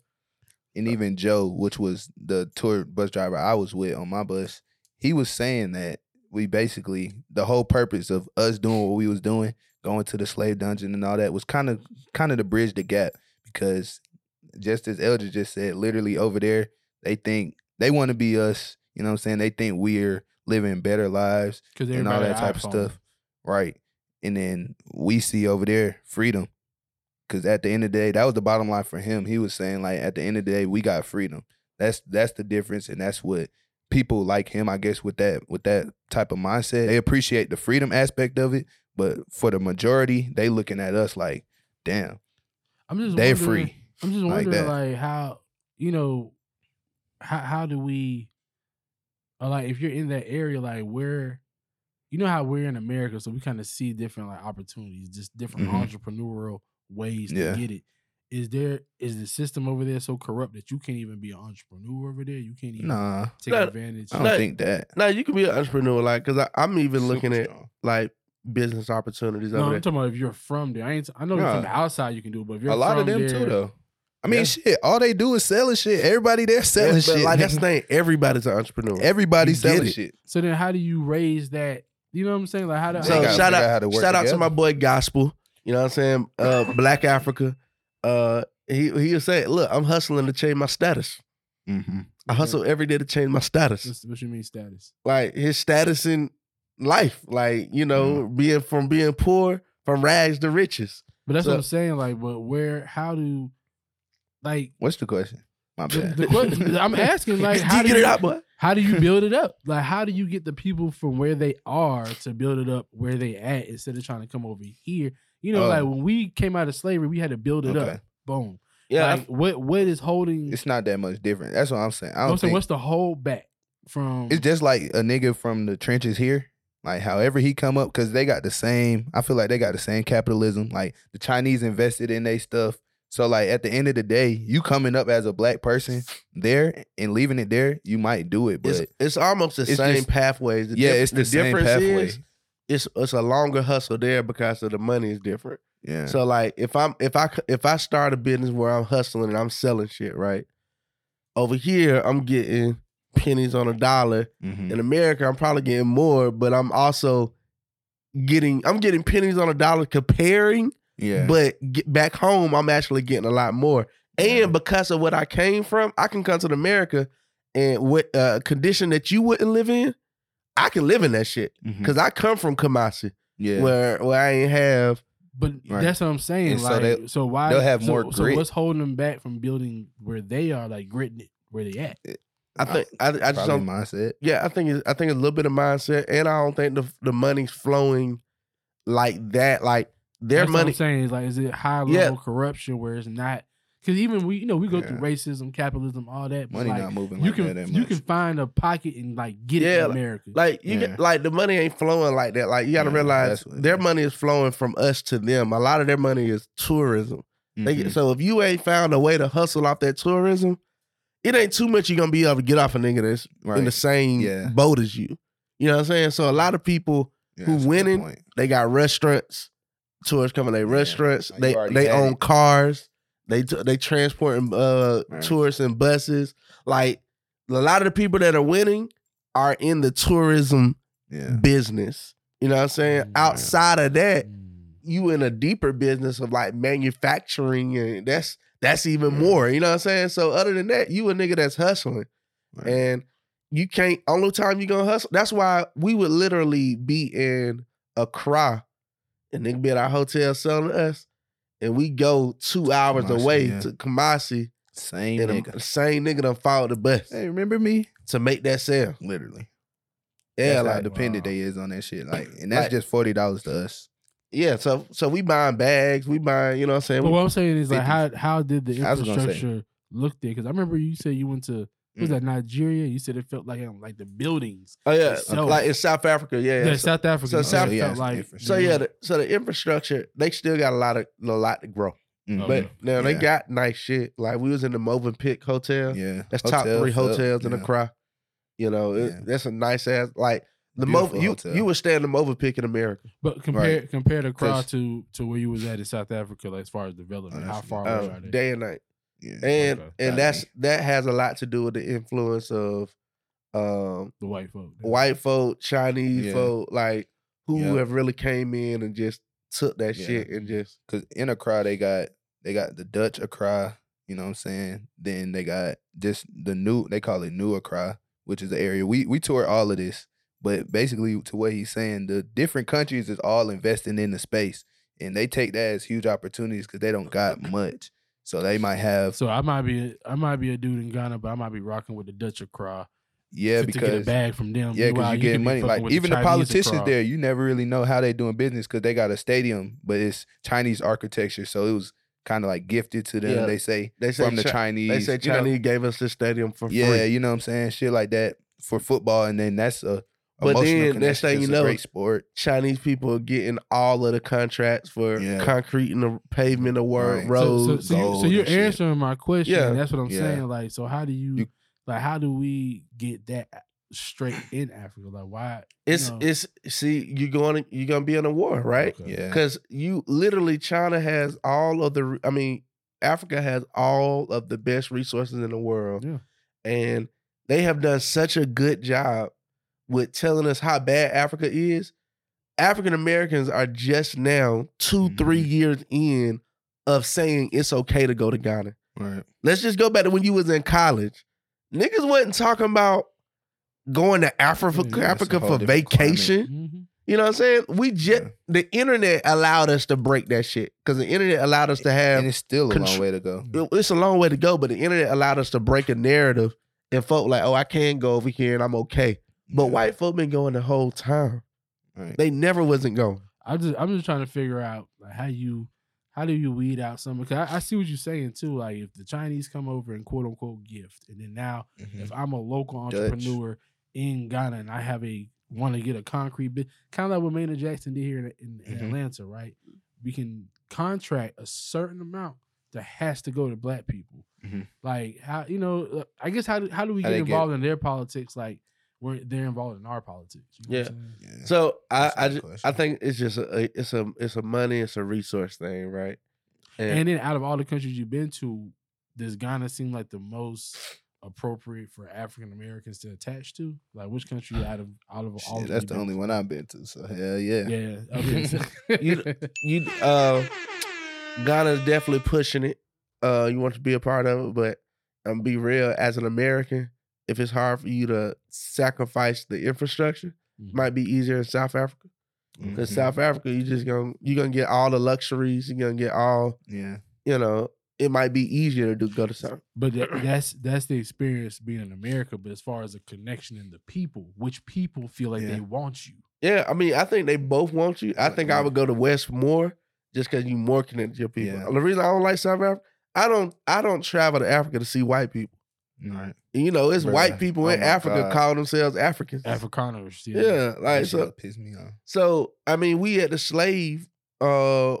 and even Joe, which was the tour bus driver I was with on my bus, he was saying that we basically the whole purpose of us doing what we was doing, going to the slave dungeon and all that, was kind of kind of to bridge the gap because just as Elder just said, literally over there, they think they want to be us. You know what I'm saying? They think we're living better lives and all that type of stuff. Right. And then we see over there freedom. Cause at the end of the day, that was the bottom line for him. He was saying, like, at the end of the day, we got freedom. That's that's the difference. And that's what people like him, I guess, with that with that type of mindset. They appreciate the freedom aspect of it. But for the majority, they looking at us like, damn, I'm just they wondering- free. I'm just like wondering, that. like, how you know, how how do we, or like, if you're in that area, like, where, you know, how we're in America, so we kind of see different like opportunities, just different Mhm. entrepreneurial ways Yeah. to get it. Is there is the system over there so corrupt that you can't even be an entrepreneur over there? You can't even Nah, take Nah, advantage. I don't Like- think that. Now you can be an entrepreneur, like, cause I'm even looking Super at like business opportunities no, over I'm there. talking about if you're from there. I ain't. I know Nah. from the outside you can do, it, but if you're a lot of them there, too, though. I mean, Yeah. shit. All they do is selling shit. Everybody there selling Yeah, shit. like that's the thing. Everybody's an entrepreneur. Everybody You selling it. shit. So then, how do you raise that? You know what I'm saying? Like how do So how- gotta shout out, out how to work shout out to my boy Gospel. You know what I'm saying? Uh, Black Africa. Uh, he he was saying, look, I'm hustling to change my status. Mm-hmm. I hustle every day to change my status. What's- what you mean status? Like his status in life, like you know, Mm. being from being poor, from rags to riches. But that's So- what I'm saying. Like, but where? How do? Like What's the question? My the, bad. the question, I'm asking, like, how you do get you, it out, boy? how do you build it up? Like, how do you get the people from where they are to build it up where they at instead of trying to come over here? You know, Oh. like when we came out of slavery, we had to build it Okay. up. Boom. Yeah, Like, what what is holding? It's not that much different. That's what I'm saying. I don't saying, think what's the hold back from? it's just like a nigga from the trenches here. Like however he come up, because they got the same. I feel like they got the same capitalism. Like the Chinese invested in their stuff. So like at the end of the day, you coming up as a black person there and leaving it there, you might do it, but it's it's almost the it's same just- pathways. The yeah, it's the, same difference pathway. is it's it's a longer hustle there because of the money is different. yeah. So like if I'm if I if I start a business where I'm hustling and I'm selling shit, right? Over here, I'm getting pennies on a dollar. Mhm. In America, I'm probably getting more, but I'm also getting I'm getting pennies on a dollar comparing, yeah. but get back home, I'm actually getting a lot more. And Yeah. because of what I came from, I can come to America and with a condition that you wouldn't live in, I can live in that shit. Mhm. Cause I come from Kumasi, yeah. where where I ain't have But Right. that's what I'm saying. And so they- so why they'll have so- more So grit. what's holding them back from building where they are, like gritting it where they at? I think I, I just don't mindset. Yeah, I think it's, I think it's a little bit of mindset, and I don't think the the money's flowing like that. Like their That's what money, I'm saying is like, is it high level Yeah. corruption where it's not? Because even we, you know, we go through racism, capitalism, all that. Money like, not moving you like can that, that you can find a pocket and like get it Yeah, in America. like you Yeah. get, like the money ain't flowing like that. Like you got to Yeah, realize that's what it their is. money is flowing from us to them. A lot of their money is tourism. They Mhm. get, so if you ain't found a way to hustle off that tourism, it ain't too much you're gonna be able to get off a nigga that's in the same Yeah. boat as you. You know what I'm saying? So a lot of people Yeah, who that's a winning. They got restaurants. Tourists coming Yeah. restaurants. They they own it. cars. They they transporting uh tourists in buses. Like a lot of the people that are winning are in the tourism Yeah. business. You know what I'm saying? Mm. Outside of that, Mm. you in a deeper business of like manufacturing and that's that's even Yeah. more. You know what I'm saying? So other than that, you a nigga that's hustling. And you can't only time you gonna hustle. That's why we would literally be in Accra and nigga be at our hotel selling to us. And we go two hours Kumasi, away yeah. to Kumasi Same and nigga. the same nigga done followed the bus Hey, remember me? to make that sale. Literally. Yeah, That's how like dependent wow. they is on that shit. Like, and that's Like- just forty dollars to us. yeah, so so we buying bags, we buying, you know what I'm saying? But We- what I'm saying is like, how how did the I was gonna say. infrastructure look there? Because I remember you said you went to was Mm. that Nigeria? You said it felt like um, like the buildings. oh yeah, itself. like in South Africa, yeah. Yeah, yeah. So, South Africa. so you South- yeah, felt like so yeah, the, so the infrastructure, they still got a lot of a lot to grow. Mm. Okay. But now they got nice shit. Like we was in the Movenpick Hotel. yeah, That's top three Hotels up, hotels in yeah. Accra. You know, it, Yeah. that's a nice ass like the Beautiful Mov. You hotel. you would stay in the Movenpick in America. But compare Right. compare the crowd 'Cause- to to where you was at in South Africa, like as far as development, Oh, how far away are they? day and night. Yeah. And Okay. and Got that's me. that has a lot to do with the influence of um the white folk. white folk, Chinese Yeah. folk, like who Yep. have really came in and just took that Yeah. shit and just Cause in Accra they got they got the Dutch Accra, you know what I'm saying? Then they got just the new they call it New Accra, which is the area. We we tour all of this. But basically to what he's saying, the different countries is all investing in the space. And they take that as huge opportunities because they don't got much. So they might have So I might be I might be a dude in Ghana, but I might be rocking with the Dutch Accra yeah, to, to get a because bag from them. Yeah, because Meanwhile, you could getting money. Like even the, Chinese politicians Accra. there, you never really know how they doing business because they got a stadium, but it's Chinese architecture, so it was kind of like gifted to them. Yeah. They say they say from the Chinese. they say you know? Chinese gave us the stadium for Yeah, free. you know what I'm saying, shit like that for football, and then that's a But then, next thing you know, sport. Chinese people are getting all of the contracts for Yeah. concrete and the pavement, of word Right. roads. So, so, so, you, so gold you're and shit. answering my question. Yeah. that's what I'm Yeah. saying. Like, so how do you, You- like how do we get that straight in Africa? Like, why? you it's know- it's see you're going to, you're gonna be in a war, right? Okay. Yeah, Because you literally China has all of the I mean Africa has all of the best resources in the world, Yeah. and they have done such a good job with telling us how bad Africa is. African Americans are just now 2 three Mhm. years in of saying it's okay to go to Ghana. right. Let's just go back to when you was in college. Niggas wasn't talking about going to Africa, Yeah, Africa for different climate. vacation. Mhm. You know what I'm saying? We just Yeah. the internet allowed us to break that shit because the internet allowed us to have. And it's still a long way to go. it- it's a long way to go, but the internet allowed us to break a narrative and folk like, oh, I can go over here and I'm okay. But Yeah, white folk been going the whole time. right. They never wasn't going. I just I'm just trying to figure out like how you how do you weed out some because I, I see what you're saying too. Like if the Chinese come over and quote unquote gift, and then now Mhm. if I'm a local Dutch. entrepreneur in Ghana and I have a want to get a concrete bit, kind of like what Maynard Jackson did here in, in, in Mhm. Atlanta, right? We can contract a certain amount that has to go to black people. Mhm. Like how you know, uh, I guess how do, how do we How get they get- involved in their politics? Like we're they're involved in our politics. You know what I'm? Yeah. So I That's a I, good. I think it's just a it's a it's a money it's a resource thing, right? And then out of all the countries you've been to, does Ghana seem like the most appropriate for African Americans to attach to? Like which country out of out of all Shit, of them that's the only to? one I've been to. So hell yeah. Yeah. Okay. so- You- you uh Ghana's definitely pushing it. Uh you want to be a part of it, but I'm be real as an American, if it's hard for you to sacrifice the infrastructure, Mhm. it might be easier in South Africa. Because Mhm. South Africa, you just gonna you gonna get all the luxuries, you're gonna get all, Yeah. you know, it might be easier to do, go to South. But that, that's that's the experience being in America. But as far as a connection in the people, which people feel like Yeah. they want you. Yeah, I mean, I think they both want you. I think I would go to West more just because you more connected to your people. Yeah. The reason I don't like South Africa, I don't I don't travel to Africa to see white people. Right. And, you know, it's Bruh. white people Oh in Africa God. call themselves Africans. Afrikaners. Yeah, like That so. shit piss me off. So I mean, we at the slave uh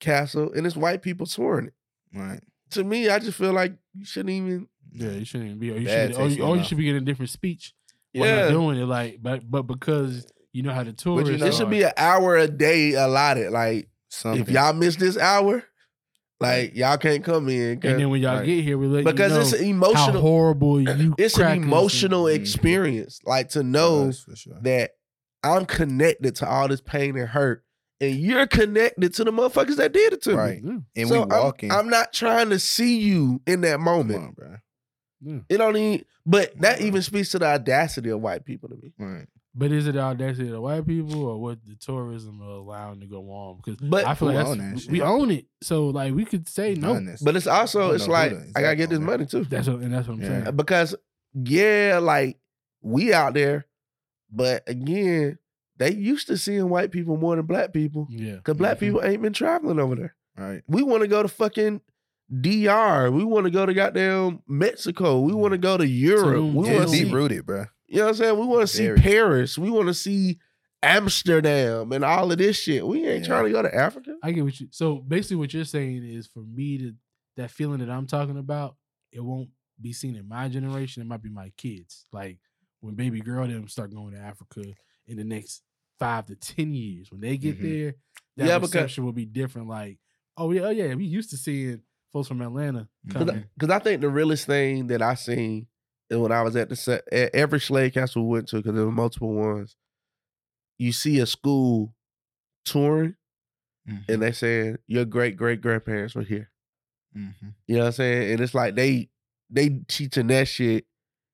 castle, and it's white people touring it. Right. To me, I just feel like you shouldn't even. Yeah, you shouldn't even be. Or you, Bad should, or, you, or you should be getting a different speech. When you're Yeah, doing it, like, but but because you know how to tour. you it know- should be an hour a day allotted. Like, Something. if y'all miss this hour, Like y'all can't come in. And then when y'all like, get here, we let because you know it's an how emotional. horrible you. It's an emotional Mhm. experience. Like to know that's sure. that I'm connected to all this pain and hurt, and you're connected to the motherfuckers that did it to Right. me. And, And so we I'm- walking. I'm, not trying to see you in that Come moment. on, bro. It don't even. But that even speaks to the audacity of white people to me. Right. But is it the audacity of the white people or what the tourism are allowing to go on? Because But I feel like own that we own it. So like we could say no. Not. But it's also it's like the I gotta get this money too. That's what, and that's what I'm Yeah. saying. because yeah, like we out there, but again, they used to seeing white people more than black people Yeah. because black Mhm. people ain't been traveling over there. Right. We want to go to fucking DR. We want to go to goddamn Mexico. We want to go to Europe. Tulum, we Yeah, want to see- deep rooted, bro. You know what I'm saying? We want to see Paris. We want to see Amsterdam and all of this shit. We ain't Yeah. trying to go to Africa. I get what you. So basically, what you're saying is for me to that feeling that I'm talking about, it won't be seen in my generation. It might be my kids. Like when baby girl them start going to Africa in the next five to ten years, when they get Mhm. there, that Yeah, because- perception will be different. Like, oh yeah, oh yeah, we used to seeing folks from Atlanta coming. Because I think the realest thing that I seen is when I was at the set, at every slave castle we went to, because there were multiple ones. You see a school touring, Mm-hmm. and they saying your great great grandparents were here. Mm-hmm. You know what I'm saying? And it's like they they teaching that shit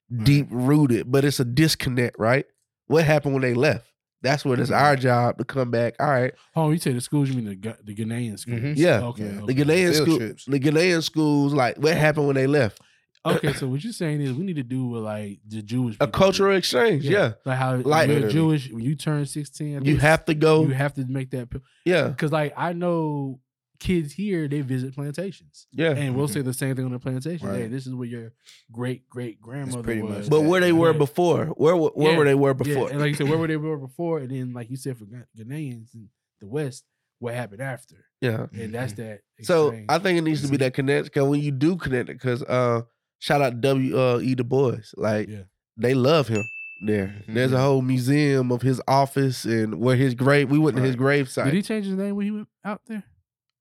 Right. deep rooted, but it's a disconnect, right? What happened when they left? That's what it's our job to come back. All right, Oh, you say the schools? You mean the the Ghanaian schools? Mhm. Yeah. Okay. Yeah. okay. the Ghanaian Field school, trips. the Ghanaian schools, like what happened when they left? Okay, so what you're saying is we need to do what like the Jewish A people do. cultural exchange, yeah. like how Like- like you're Jewish when you turn 16, You have to go, you have to make that yeah, because like I know kids here they visit plantations yeah. and we'll Mhm. say the same thing on the plantation. Hey, this is where your great great grandmother pretty was. much But where they were Yeah. before, where were- where Yeah. were they were Yeah, before? and like you said, where were they were before, and then like you said for Ghan- Ghanaians in the West, what happened after, yeah. and that's that. So. I think it needs to be that connect because when you do connect it, because uh, shout out W uh, E Du Bois, like Yeah. they love him there. There's a whole museum of his office and where his grave. We went to his Right. grave did he change his name when he went out there?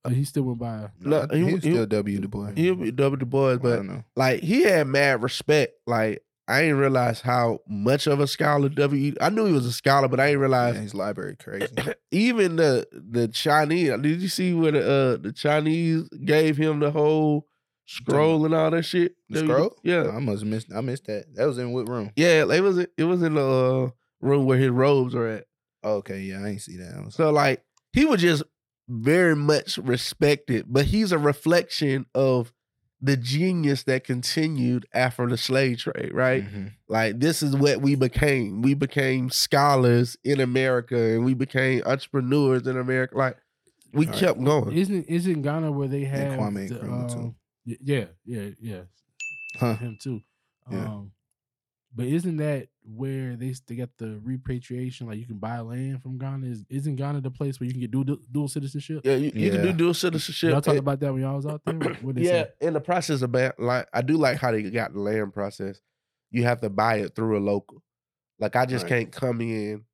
Or he still went by. No, he- he's he- still W Du Bois. He'll be W Du Bois, but don't like he had mad respect. Like I didn't realize how much of a scholar W. E I knew he was a scholar, but I didn't Yeah, realize his library crazy. even the the Chinese. Did you see where the uh, the Chinese gave him the whole scroll and all that shit? The scroll? Yeah, I must have missed. I missed that. That was in what room? yeah. It was it was in the uh, room where his robes are at. Oh, okay, yeah, I ain't see that. I was, So like he was just very much respected, but he's a reflection of the genius that continued after the slave trade, right? Mhm. Like this is what we became. We became scholars in America and we became entrepreneurs in America. Like we Right. kept going. Isn't isn't Ghana where they have Kwame the, Nkrumah, too. um, y- Yeah, yeah, yeah. Huh. Him too. Yeah. Um, but isn't that where they they got the repatriation? Like you can buy land from Ghana. Is isn't Ghana the place where you can get dual dual citizenship? Yeah, you, you can do dual citizenship. Y'all talk And- about that when y'all was out there. What what they yeah, say? in the process of ba- like I do like how they got the land process. You have to buy it through a local. Like I just Right. can't come in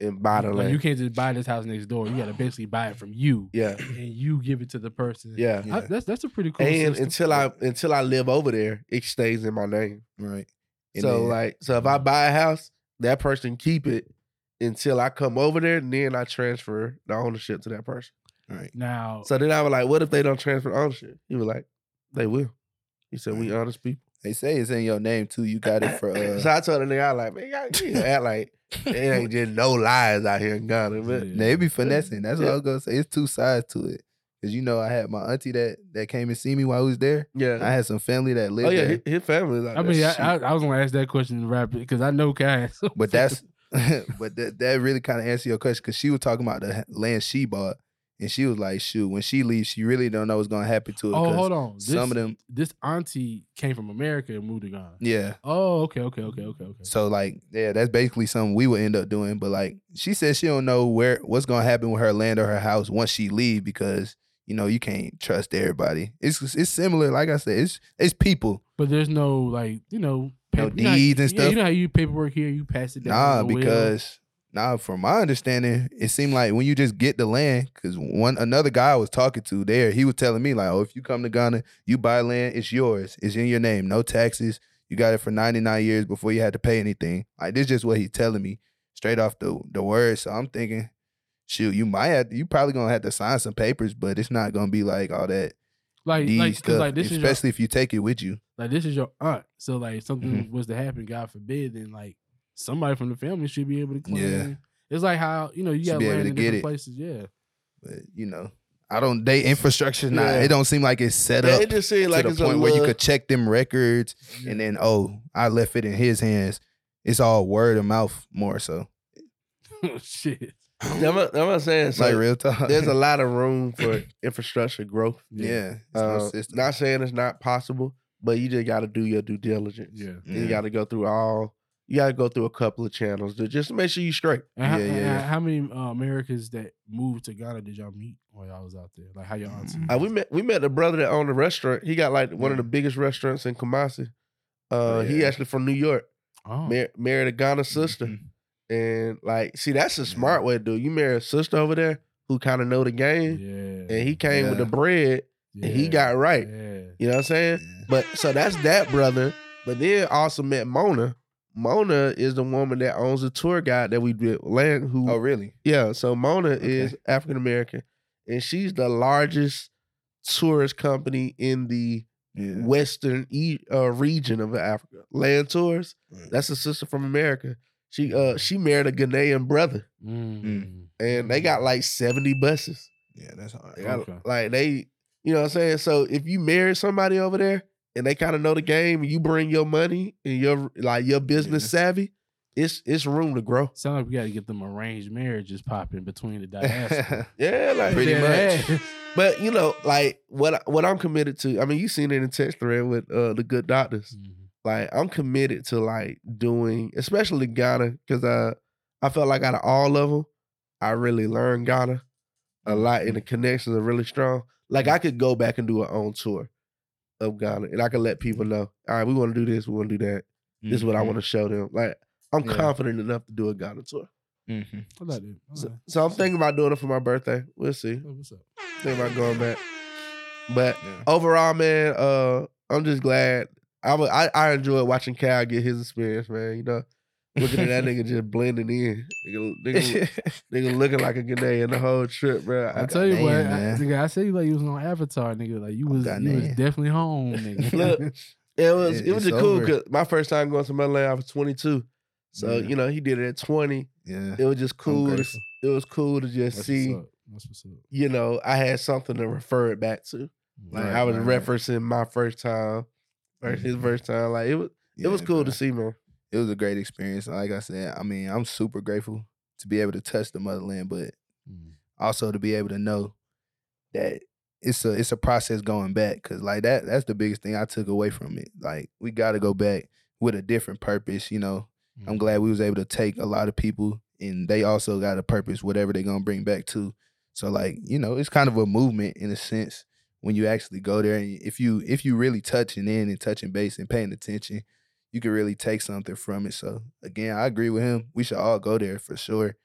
and buy the Like land. you can't just buy this house next door. You got to basically buy it from you, yeah, and you give it to the person. yeah. I- that's that's a pretty cool. and system. until I until I live over there, it stays in my name. Right. And so then- like, so if I mm. buy a house, that person keep it until I come over there, and then I transfer the ownership to that person. right. now, So then I was like, what if they don't transfer ownership? He was like, they will. He said, we honest people. They say it's in your name too. You got it for uh, so I told the nigga, I like, man, y'all you act like it ain't just no lies out here in Ghana. But Yeah. They be finessing. That's what I was gonna say. It's two sides to it. Cause you know I had my auntie that that came and see me while I was there. yeah. I had some family that lived oh yeah, there. his, his family. Like I mean, I. I, I was gonna ask that question rapid because I know Cass. But that's but that, that really kind of answer your question because she was talking about the land she bought, and she was like, "Shoot, when she leaves, she really don't know what's gonna happen to her." oh, hold on. This, Some of them, this auntie came from America and moved to Ghana. yeah. Oh, okay, okay, okay, okay, okay. So like, yeah, that's basically something we would end up doing. But like, she said she don't know where what's gonna happen with her land or her house once she leave because you know you can't trust everybody. It's it's similar. Like I said, it's it's people. But there's no like you know No know how- deeds and yeah, stuff? You know how you paperwork here, you pass it down. Nah, because Now, from my understanding, it seemed like when you just get the land, because one another guy I was talking to there, he was telling me like, "Oh, if you come to Ghana, you buy land, it's yours, it's in your name, no taxes. You got it for ninety nine years before you had to pay anything." Like this, is just what he's telling me straight off the the word. So I'm thinking, shoot, you might have, you probably gonna have to sign some papers, but it's not gonna be like all that Like, cause stuff, like this is your, especially if you take it with you. like this is your aunt. So like something Mhm. was to happen, God forbid, then like somebody from the family should be able to claim. Yeah. It's like how you know you Should got be able land to in get different it. places. Yeah. But you know, I don't. They infrastructure not. Yeah. It don't seem like it's set Yeah, up it just seemed like to it's the a point where you could check them records and then oh, I left it in his hands. It's all word of mouth more so. Shit. I'm, not- I'm not saying so. like real talk. There's a lot of room for infrastructure growth. yeah. it's no Uh, system. not saying it's not possible, but you just got to do your due diligence. Yeah. And You got to go through all. You got to go through a couple of channels to just make sure you straight. And how, Yeah, yeah, how many uh, Americans that moved to Ghana did y'all meet while y'all was out there? Like how your auntie? Uh, we met we met a brother that owned a restaurant. He got like one of the biggest restaurants in Kumasi. Uh, Oh, he actually from New York. Oh, Mar- married a Ghana sister, Mhm. and like, see, that's a Yeah. smart way to do. it. You marry a sister over there who kind of know the game, yeah. and he came with the Yeah. bread, and he got right. Yeah. You know what I'm saying? Yeah. But so that's that brother. But then also met Mona. Mona is the woman that owns the tour guide that we did land. Who? Oh really? Yeah. So Mona is African American, and she's the largest tourist company in the Yeah. western e- uh, region of Africa. Land tours. Right. That's a sister from America. She uh she married a Ghanaian brother, Mm. and they got like seventy buses. Yeah, that's hard. They got, Okay. Like they, you know what I'm saying? So if you marry somebody over there and they kind of know the game, and you bring your money and your like your business Yeah. savvy, it's it's room to grow. Sound like we got to get them arranged marriages popping between the diaspora. Yeah, like Pretty Yeah. much. But you know, like what I- what I'm committed to. I mean, you seen it in text thread with uh, the good doctors. Mhm. Like I'm committed to like doing, especially Ghana, because uh, I felt like out of all of them, I really learned Ghana a lot, and the connections are really strong. Like I could go back and do an own tour of Ghana, and I can let people know, all right, we want to do this, we want to do that. This is what I want to show them. Like I'm Yeah. confident enough to do a Ghana tour. Mm-hmm. Like So, like so I'm thinking about doing it for my birthday. We'll see. that. Oh, What's up? Think about going back. But Yeah. overall, man, uh, I'm just glad. I, wa- I I enjoyed watching Khal get his experience, man. You know, looking at that nigga just blending in, nigga, nigga, nigga looking like a Ghanaian the whole trip, bro. I I, tell you what, Ghanaian, I, man. nigga, I say you like you was on Avatar, nigga. Like you was, you was definitely home, nigga. Look, it was It- it was just cool because my first time going to Motherland, I was 22. So Yeah. you know he did it at 20. yeah. It was just cool. To, it was cool to just That's see. what's up. That's what's up. You know, I had something to refer it back to. Like Right, I was right, right. referencing my first time, versus his Mhm. first time. Like it was, it was cool to see, man. It was a great experience. Like I said, I mean, I'm super grateful to be able to touch the motherland, but Mm. also to be able to know that it's a it's a process going back. Cause like that that's the biggest thing I took away from it. Like we got to go back with a different purpose. You know, Mm. I'm glad we was able to take a lot of people, and they also got a purpose, whatever they're gonna bring back too. So like you know, it's kind of a movement in a sense when you actually go there, and if you if you really touching in and touching base and paying attention, you can really take something from it. So again, I agree with him. We should all go there for sure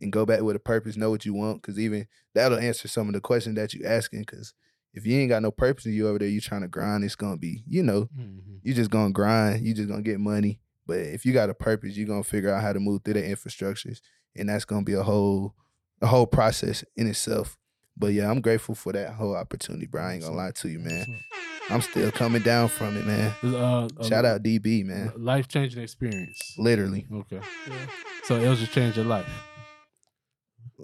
and go back with a purpose, know what you want, because even that'll answer some of the questions that you asking. Because if you ain't got no purpose and you over there, you trying to grind, it's gonna be, you know, Mhm. you just gonna grind, you just gonna get money. But if you got a purpose, you're gonna figure out how to move through the infrastructures. And that's gonna be a whole a whole process in itself. But yeah, I'm grateful for that whole opportunity, bro. I ain't gonna lie to you, man. I'm still coming down from it, man. Uh, uh, Shout out DB, man. Life changing experience. Literally. Okay. So it was just changed your life.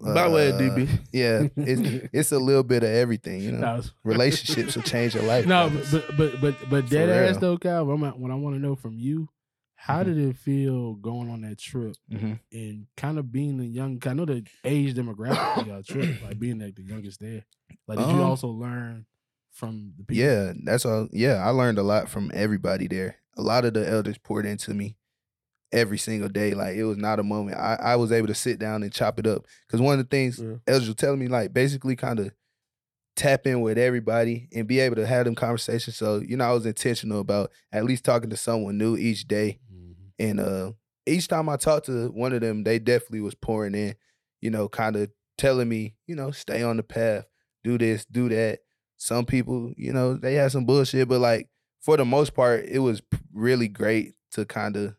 By the way of Uh, DB. Yeah, it's it's a little bit of everything, you know. That Relationships will change your life. No, brothers. but but but but dead ass real. though, Khal. What, I'm, what I want to know from you, how Mhm. did it feel going on that trip Mhm. and kind of being the young? I know the age demographic of y'all trip, like being like the youngest there. Like, did you Um, also learn from the people? Yeah, that's all. Yeah, I learned a lot from everybody there. A lot of the elders poured into me every single day. Like it was not a moment. I, I was able to sit down and chop it up. Because one of the things Yeah. elders were telling me, like basically kind of tap in with everybody and be able to have them conversations. So, you know, I was intentional about at least talking to someone new each day Mhm. and uh each time I talked to one of them, they definitely was pouring in, you know, kind of telling me, you know, stay on the path, do this, do that. Some people, you know, they had some bullshit, but like for the most part, it was really great to kind of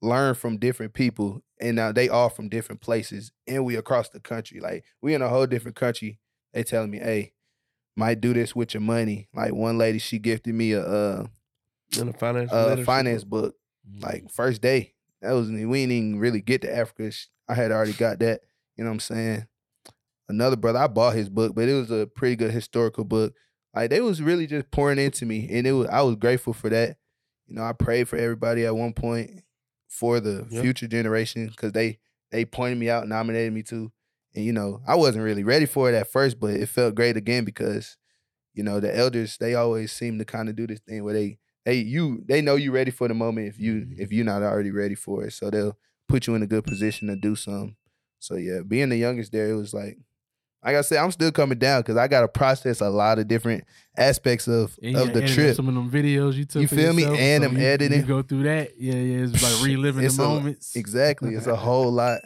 learn from different people. And now they all from different places, and we across the country. Like we in a whole different country. They telling me, hey, might do this with your money. Like one lady, she gifted me a uh, a finance, a finance book. book like first day. That was me. we didn't even really get to Africa. I had already got that. You know what I'm saying? Another brother, I bought his book, but it was a pretty good historical book. Like they was really just pouring into me, and it was I was grateful for that. You know, I prayed for everybody at one point for the Yep. future generation because they they pointed me out, nominated me too, and you know I wasn't really ready for it at first, but it felt great again because you know the elders they always seem to kind of do this thing where they they you they know you ready for the moment if you mm-hmm. if you're not already ready for it. So they'll put you in a good position to do something. So yeah, being the youngest there, it was like like I said, I'm still coming down because I gotta process a lot of different aspects of And of the trip. Some of them videos you took. You feel me? yourself, And so I'm you- editing. You go through that. Yeah, yeah. It's like reliving It's the a- moments. Exactly. It's a whole lot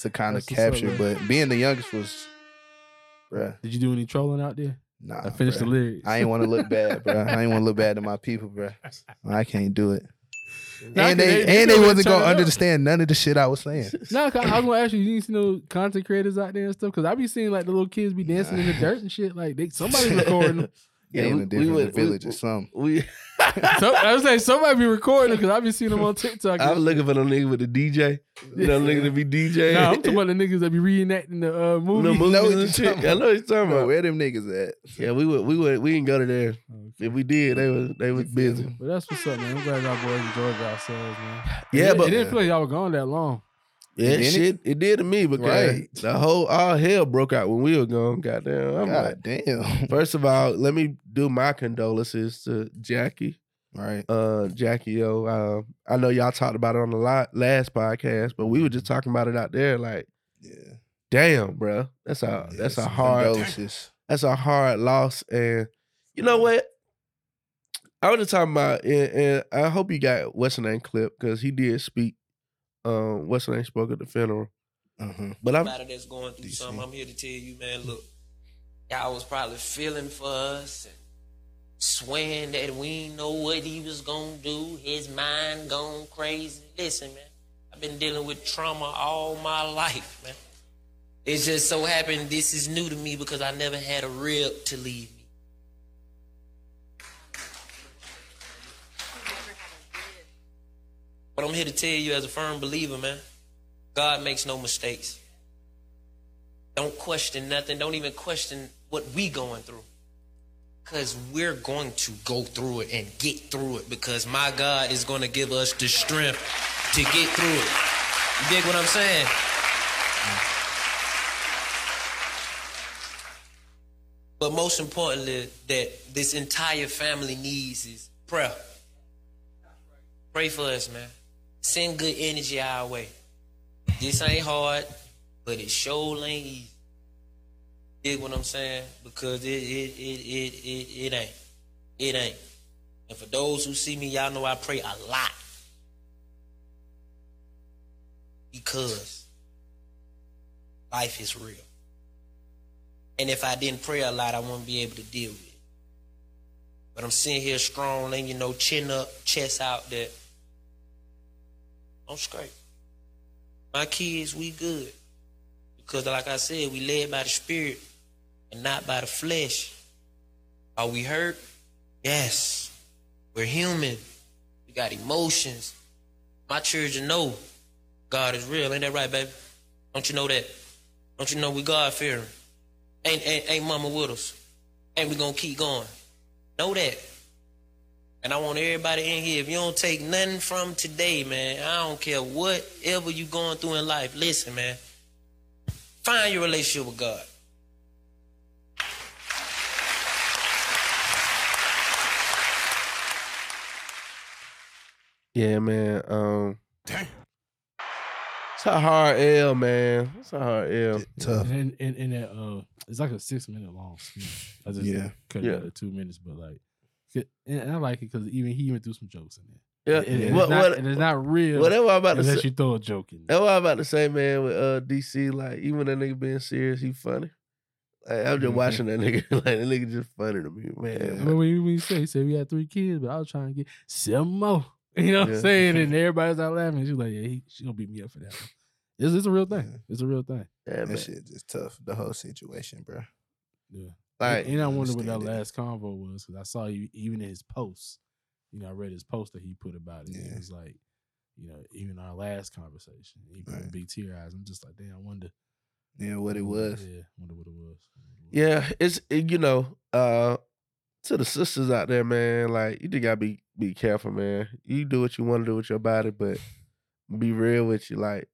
to kind of up, capture. but being the youngest was bruh. Did you do any trolling out there? Nah. I finished the lyrics. I ain't want to look bad, bro. I ain't want to look bad to my people, bro. I can't do it. Nah, and they, they and they wasn't gonna understand none of the shit I was saying. No, 'cause I was gonna ask you. You see no content creators out there and stuff? Because I be seeing like the little kids be dancing in the dirt and shit. Like they somebody recording them. Yeah, Yeah, in we- a different we went- we- village or something. We, So, I was saying somebody be recording because I've been seeing them on TikTok. I'm looking for them nigga with the DJ. You know, nigga to be DJ. Nah, I'm talking about the niggas that be reenacting the uh, the movie. movies know and shit. I know what you're talking Bro, about. where them niggas at? Yeah, we would, we would, we didn't go to there. If we did, they was, they was busy. But that's what's up, man. I'm glad y'all boys enjoyed ourselves, man. Yeah, it, but it didn't feel like y'all were gone that long. Yeah, it? shit, it did to me because Right. the whole all hell broke out when we were gone. Goddamn, I'm like, God damn. first of all, let me do my condolences to Jackie. Right. uh Jackie yo. Uh, I know y'all talked about it on the la- last podcast, but we were just talking about it out there. Like, Yeah. damn, bro, that's a that's a hard condolences. that's a hard loss. And you know what? I was just talking about, and, and I hope you got what's the name clip because he did speak. Um, what's the name spoke at the funeral, Uh-huh. but I'm Everybody that's going through DC. something, I'm here to tell you, man, look, y'all was probably feeling for us and swearing that we know what he was gonna do, his mind gone crazy. Listen, man, I've been dealing with trauma all my life, man. It just so happened this is new to me because I never had a rib to leave But I'm here to tell you as a firm believer, man, God makes no mistakes. Don't question nothing. Don't even question what we going through. Because we're going to go through it and get through it because my God is going to give us the strength to get through it. You dig what I'm saying? But most importantly, that this entire family needs is prayer. Pray for us, man. Send good energy our way. This ain't hard, but it sure ain't easy. Dig what I'm saying? Because it it it it it, it ain't. It ain't. And for those who see me, y'all know I pray a lot. Because life is real. And if I didn't pray a lot, I wouldn't be able to deal with it. But I'm sitting here strong, letting you know, chin up, chest out there. I'm straight. My kids, we good. Because like I said, we led by the spirit and not by the flesh. Are we hurt? Yes. We're human. We got emotions. My children know God is real. Ain't that right, baby? Don't you know that? Don't you know we God fearing? Ain't, ain't, ain't mama with us? Ain't we gonna keep going? Know that. And I want everybody in here, if you don't take nothing from today, man, I don't care whatever you going through in life, listen, man. Find your relationship with God. yeah, man. Um, it's a hard L, man. It's a hard L. Tough. And and, and that uh, it's like a six minute long. skit. I just Yeah. cut Yeah. it out to two minutes, but like, and I like it because even he even threw some jokes in there. Yeah. And, and What, it's not, what, and it's not real whatever I'm about to unless say. you throw a joke in. That's what I'm about to say, man. With uh DC, like even that nigga being serious, he funny. Like, I'm just Mhm. watching that nigga. Like that nigga just funny to me, man. mean, when you, when you say, he said we had three kids, but I was trying to get seven more. You know what Yeah. I'm saying? And everybody's out laughing. She's like, yeah, he, she gonna beat me up for that. One. It's, it's a real thing. It's a real thing. Yeah, That man. shit just tough. The whole situation, bro. Yeah. Like, and I wonder what that it. last convo was because I saw you even in his posts. You know, I read his post that he put about it. Yeah. It was like, you know, even our last conversation, he put Right. big tear eyes. I'm just like, damn, I wonder Yeah, what it was. Yeah, wonder what it was. yeah, it's it, you know, uh, to the sisters out there, man. Like you just gotta be be careful, man. You do what you want to do with your body, but be real with you. Like,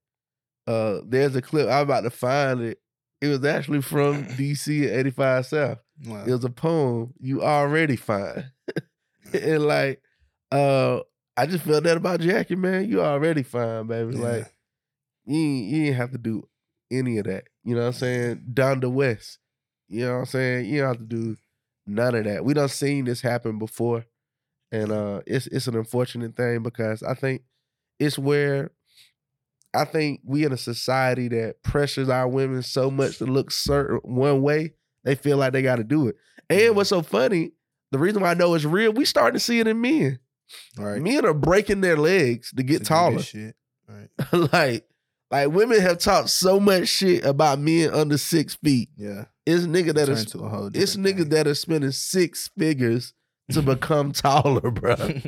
uh, there's a clip I'm about to find it. It was actually from DC at 85 South. Wow. It was a poem. You already fine, and like, uh, I just felt that about Jackie, man. You already fine, baby. Yeah. Like, you ain't, you ain't have to do any of that. You know what I'm saying? Down the west. You know what I'm saying? You don't have to do none of that. We done seen this happen before. And uh it's it's an unfortunate thing because I think it's where I think we in a society that pressures our women so much to look certain one way, they feel like they gotta do it. And what's so funny, the reason why I know it's real, we starting to see it in men. All right. Men are breaking their legs to To get do taller Shit. Right. like, like women have talked so much shit about men under six feet. Yeah. It's nigga that is to it's thing. that are spending six figures to become taller, bro.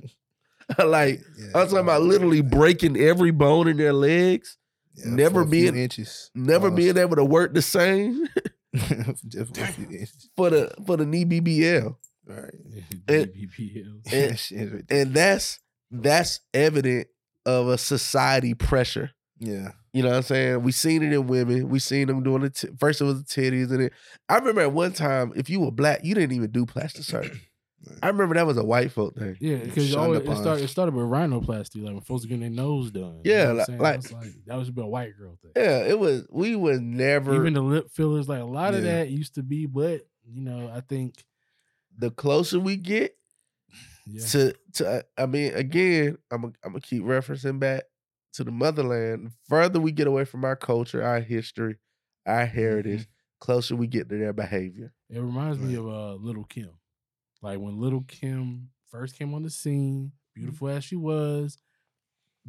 like Yeah, I'm talking about literally breaking every bone in their legs, Yeah, never for a few being- inches. never Pause. being able to work the same for a few inches. for the for the knee BBL. All right. And- BBL. And- That shit is ridiculous. And that's that's evident of a society pressure. yeah. You know what I'm saying? We seen it in women. We seen them doing it. T- First it was the titties, and it. I remember at one time, if you were black, you didn't even do plastic surgery. I remember that was a white folk thing. Yeah, because Shunned it upon. started. It started with rhinoplasty, like when folks are getting their nose done. Yeah, know what like- saying? like- That's like that was a white girl thing. Yeah, it was. We was never Even the lip fillers, like a lot of that used to be, but you know, I think the closer we get yeah, to to. I mean, again, I'm i I'm gonna keep referencing back to the motherland. The further we get away from our culture, our history, our heritage, closer we get to their behavior. it reminds me of uh Little Kim. Like when Little Kim first came on the scene, mm-hmm. beautiful as she was,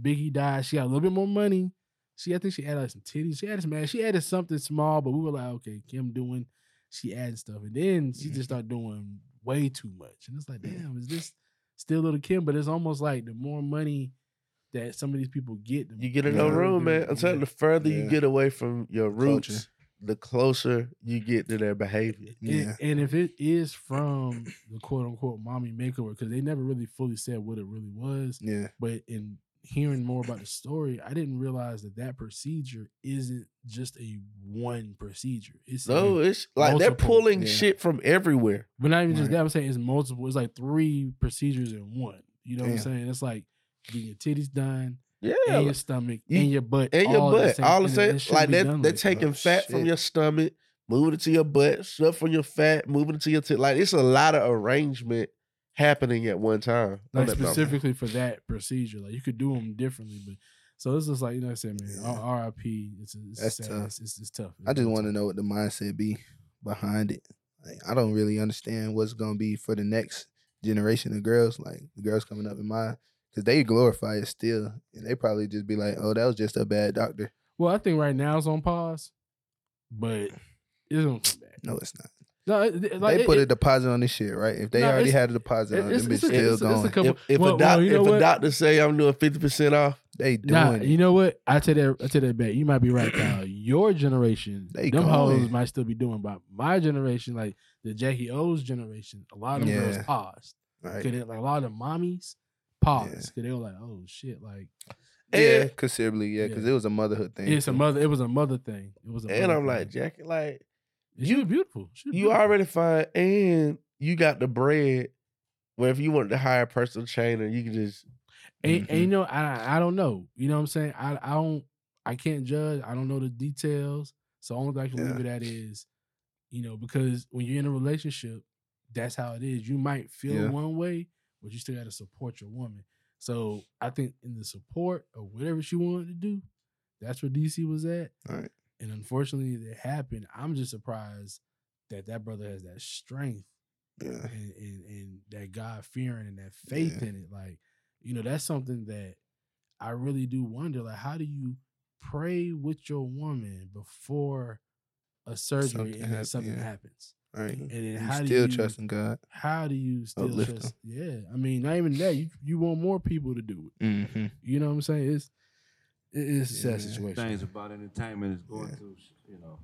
Biggie died. She got a little bit more money. She, I think she added like some titties. She added some, she added something small, but we were like, okay, Kim doing, she added stuff, and then she just mm-hmm. started doing way too much, and it's like, damn, is this still Little Kim? But it's almost like the more money that some of these people get, the You get in no room, man. I'm telling you, the further you get away from your roots, Culture. The closer you get to their behavior. Yeah. and if it is from the quote unquote mommy makeover, because they never really fully said what it really was, Yeah. but in hearing more about the story, I didn't realize that that procedure isn't just a one procedure. It's No, it's like they're pulling yeah. shit from everywhere. but not even just Right. that. I'm saying it's multiple. It's like three procedures in one. You know what I'm saying? It's like getting your titties done, Yeah, and your stomach, You- and your butt, and your all butt, same- all it- same. it Like be they're, like that. taking Oh, fat from your stomach, moving it to your butt, stuff from your fat, moving it to your tit. Like it's a lot of arrangement happening at one time. like that specifically for that procedure. Like you could do them differently, but so it's just like you know what I said, man. Yeah. R.I.P. It's, it's That's sad. tough. It's, it's, it's tough. I just want to know what the mindset be behind it. Like, I don't really understand what's gonna be for the next generation of girls, like the girls coming up in mine, because they glorify it still, and they probably just be like, "Oh, that was just a bad doctor." Well, I think right now it's on pause, but it's gonna come back. No, it's not. No, it, it- like they put it- a deposit on this shit, right? If they No, already had a deposit on, it, it's- them bitch it's a- still it's- it's going. couple- If, if Well, a doc, well, you know if a doctor say I'm doing fifty percent off, they doing Nah, it. you know what? I tell that. I tell that back. You might be right, Khal. Your generation, They them hoes might still be doing, but my generation, like the Jacky Oh's generation, a lot of them girls paused. right? Cause they, like a lot of the mommies paused because they were like, "Oh shit!" Like Yeah, and, considerably, yeah, because Yeah. it was a motherhood thing. it's a mother. It was a mother thing. It was. A and I'm like, thing. Jackie, like was beautiful. You beautiful. already fine, and you got the bread. Where if you wanted to hire a personal trainer, you can just And, Mm-hmm. and you know, I I don't know. You know what I'm saying? I I don't. I can't judge. I don't know the details. So only thing I can leave Yeah. it at is, you know, because when you're in a relationship, that's how it is. You might feel Yeah. one way, but you still got to support your woman. So I think in the support of whatever she wanted to do, that's where DC was at. All right. And unfortunately, it happened. I'm just surprised that that brother has that strength Yeah. and and, and that God fearing and that faith Yeah. in it. Like, you know, that's something that I really do wonder. Like, how do you pray with your woman before a surgery Something and then something yeah. happens? All right. And then You how do still you trusting God. How do you still Uplift trust? Yeah, I mean, not even that. You you want more people to do it. Mm-hmm. You know what I'm saying? It's it- it's a sad Yeah. situation. Things about entertainment is going through, you know,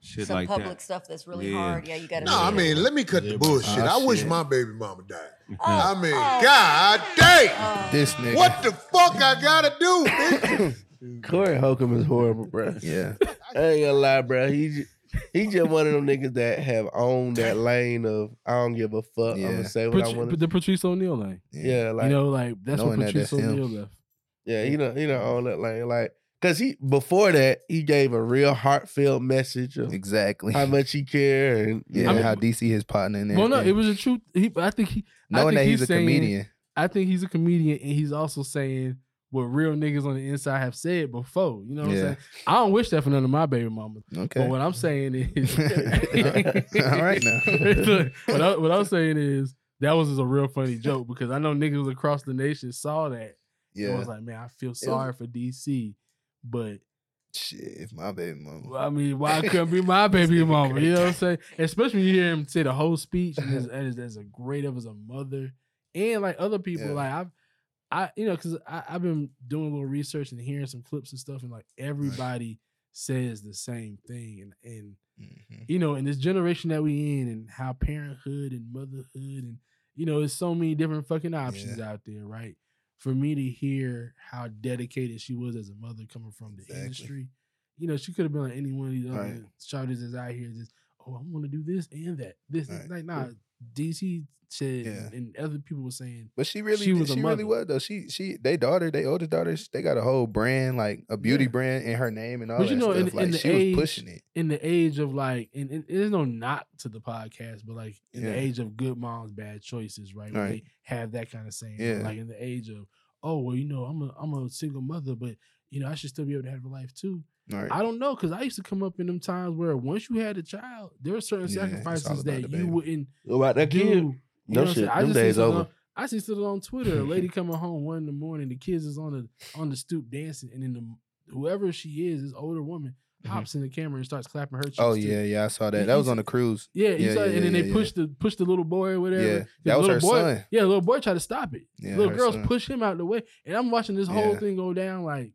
shit Some like public that. stuff that's really Yeah. hard. Yeah, you got to. No, I mean, let me cut the bullshit. I Oh, wish my baby mama died. Oh, I mean, oh. God damn. This nigga. What the fuck I gotta do, bitch? Corey Holcomb is horrible, bro. Yeah. I ain't gonna lie, bro. He j- he just one of them niggas that have owned that lane of I don't give a fuck. I'm Yeah. gonna say what I want. the Patrice O'Neal lane. Yeah, like you know, like that's what knowing that Patrice that's him. O'Neal left. yeah, you know, you know, don't own that lane. Like, cause he before that he gave a real heartfelt message of Exactly. how much he cared and Yeah, I mean- how DC his partner in there. Well, no, it was a truth. He, I think he, I knowing think that he's, a saying- comedian. I think he's a comedian, and he's also saying what real niggas on the inside have said before. You know what I'm saying? I don't wish that for none of my baby mamas. Okay. But what I'm saying is, All right now. Look, what, I, what I'm saying is that was just a real funny joke because I know niggas across the nation saw that. Yeah. yeah. was like, man, I feel sorry for DC, but Shit, if my baby mama. well, I mean, why couldn't be my baby mama? You know what I'm saying? Especially when you hear him say the whole speech and as, as, as a great of as a mother and like other people, Yeah. like I've, I you know, because I've been doing a little research and hearing some clips and stuff, and like everybody says the same thing, and and Mhm. you know, in this generation that we in, and how parenthood and motherhood, and you know, there's so many different fucking options out there, right? For me to hear how dedicated she was as a mother coming from the Exactly. industry, you know, she could have been like any one of these other Right. that's out here, just oh, I'm gonna do this and that, this, Right. like nah. DC said, Yeah. and other people were saying, But she really, She was a she really was though. She, she, they daughter, they oldest daughters, they got a whole brand, like a beauty Yeah. brand in her name and all But that you know, in- like in the she age- was pushing it. in the age of like, and, and there's no knock to the podcast, but like in the age of good moms, bad choices, right? Where Right. they have that kind of saying. Yeah. Like in the age of, oh well, you know, I'm a I'm a single mother, but you know, I should still be able to have a life too. All right. I don't know, because I used to come up in them times where once you had a child, there are certain Yeah, sacrifices that you baby. wouldn't about that do. kid. You No know I'm shit. I Them see days something over. on- I see something on Twitter. A lady coming home one in the morning, the kids is on the on the stoop dancing, and then the whoever she is, this older woman, Mhm. in the camera and starts clapping her cheeks. Oh too. yeah, yeah, I saw You- that. That was on the cruise. Yeah, you Yeah, saw, yeah, and then yeah, they yeah. pushed the pushed the little boy or whatever. Yeah, The that was little her boy, son. Yeah, the little boy tried to stop it. Yeah, the little girls son. push him out the way, and I'm watching this whole Yeah. thing go down. Like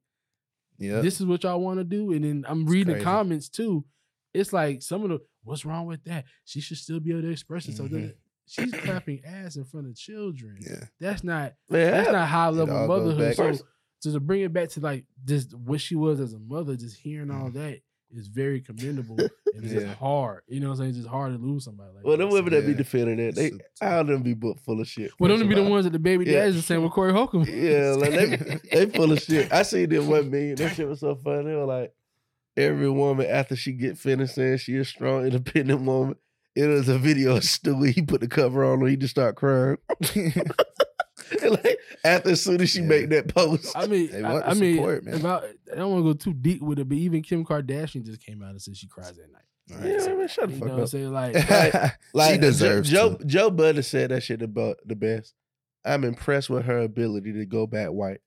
Yeah, this is what y'all want to do, and then I'm It's reading the comments too. It's like some of the what's wrong with that? She should still be able to express herself. Mhm. She's clapping ass in front of children. yeah. That's not Man, that's not high level motherhood. So, so to bring it back to like just what she was as a mother, just hearing all that is very commendable and it's Yeah. just hard. You know what I'm saying? It's just hard to lose somebody like well, that. them So- women that be defending that, they Super- all them be book full of shit. Well, them first to be the ones that the baby Yeah. daddies are saying with Corey Holcomb. Yeah, like they, they full of shit. I seen them one million. That shit was so funny. They were like, every woman after she get finished saying she a strong, independent woman. It was a video of Stewie. He put the cover on her. He just start crying. And, like after as soon as she Yeah. make that post, I mean, They I, want I the mean, support, man. if I, I don't want to go too deep with it, but even Kim Kardashian just came out and said she cries at night. All right. yeah, man, shut the You fuck know what I'm up. saying? Like, Like she deserves Joe. to. Joe Budden said that shit about the best. I'm impressed with her ability to go back white.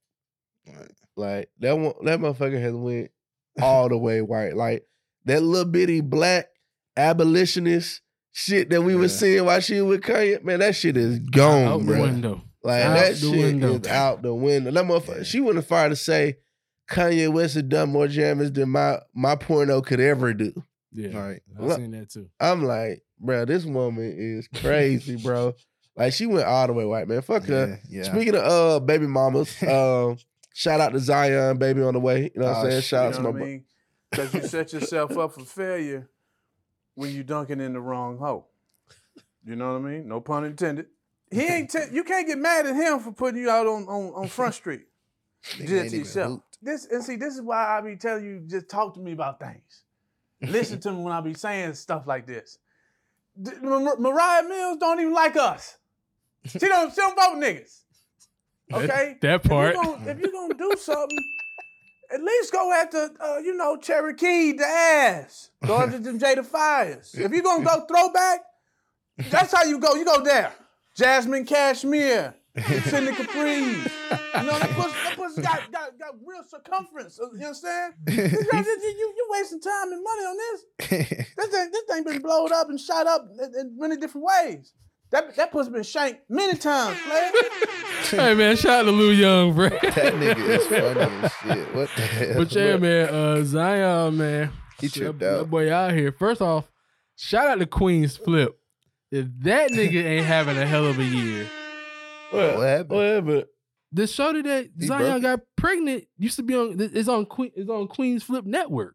Right. Like that one, that motherfucker has went all the way white. Like that little bitty black abolitionist shit that we Yeah. was seeing while she was with Kanye. Man, that shit is gone, out the bro. window. Like Out that the shit window. is out the window. That motherfucker. Yeah. She wouldn't fire to say Kanye West has done more jammers than my my porno could ever do. Yeah, All right. I've seen that too. I'm like, bro, this woman is crazy, bro. Like she went all the way white, man. Fuck her. Yeah, yeah. Speaking of uh baby mamas, um, shout out to Zion, baby on the way. You know what I'm Oh, saying? shit. Shout out to my what I bro- mean? Because you set yourself up for failure when you dunking in the wrong hole. You know what I mean? No pun intended. He ain't. T- you can't get mad at him for putting you out on on, on Front Street. Nigga Did it ain't to yourself. This and see, this is why I be telling you, just talk to me about things. Listen to me when I be saying stuff like this. D- Mar- Moriah Mills don't even like us. She don't. She don't vote niggas. Okay, that If part. you gonna, if you gonna do something, at least go after uh, you know Cherokee the ass. Go after them Jada Fires. If you're gonna go throwback, that's how you go. You go there. Jasmine Cashmere, Cindy Capri. You know that pussy, that pussy got, got, got real circumference. You understand? You, got- you, you, you wasting time and money on this. This thing, this thing been blowed up and shot up in, in many different ways. That that pussy been shanked many times, player. hey man, shout out to Lou Young, bro. that nigga is funny as shit. What the hell? But yeah, man, uh, Zion, man, He that, tripped that out. boy out here. First off, shout out to Queenzflip. If that nigga ain't having a hell of a year, What, What happened? What happened? the show that He Zion got pregnant used to be on. It's on Queen. It's on Queenzflip Network.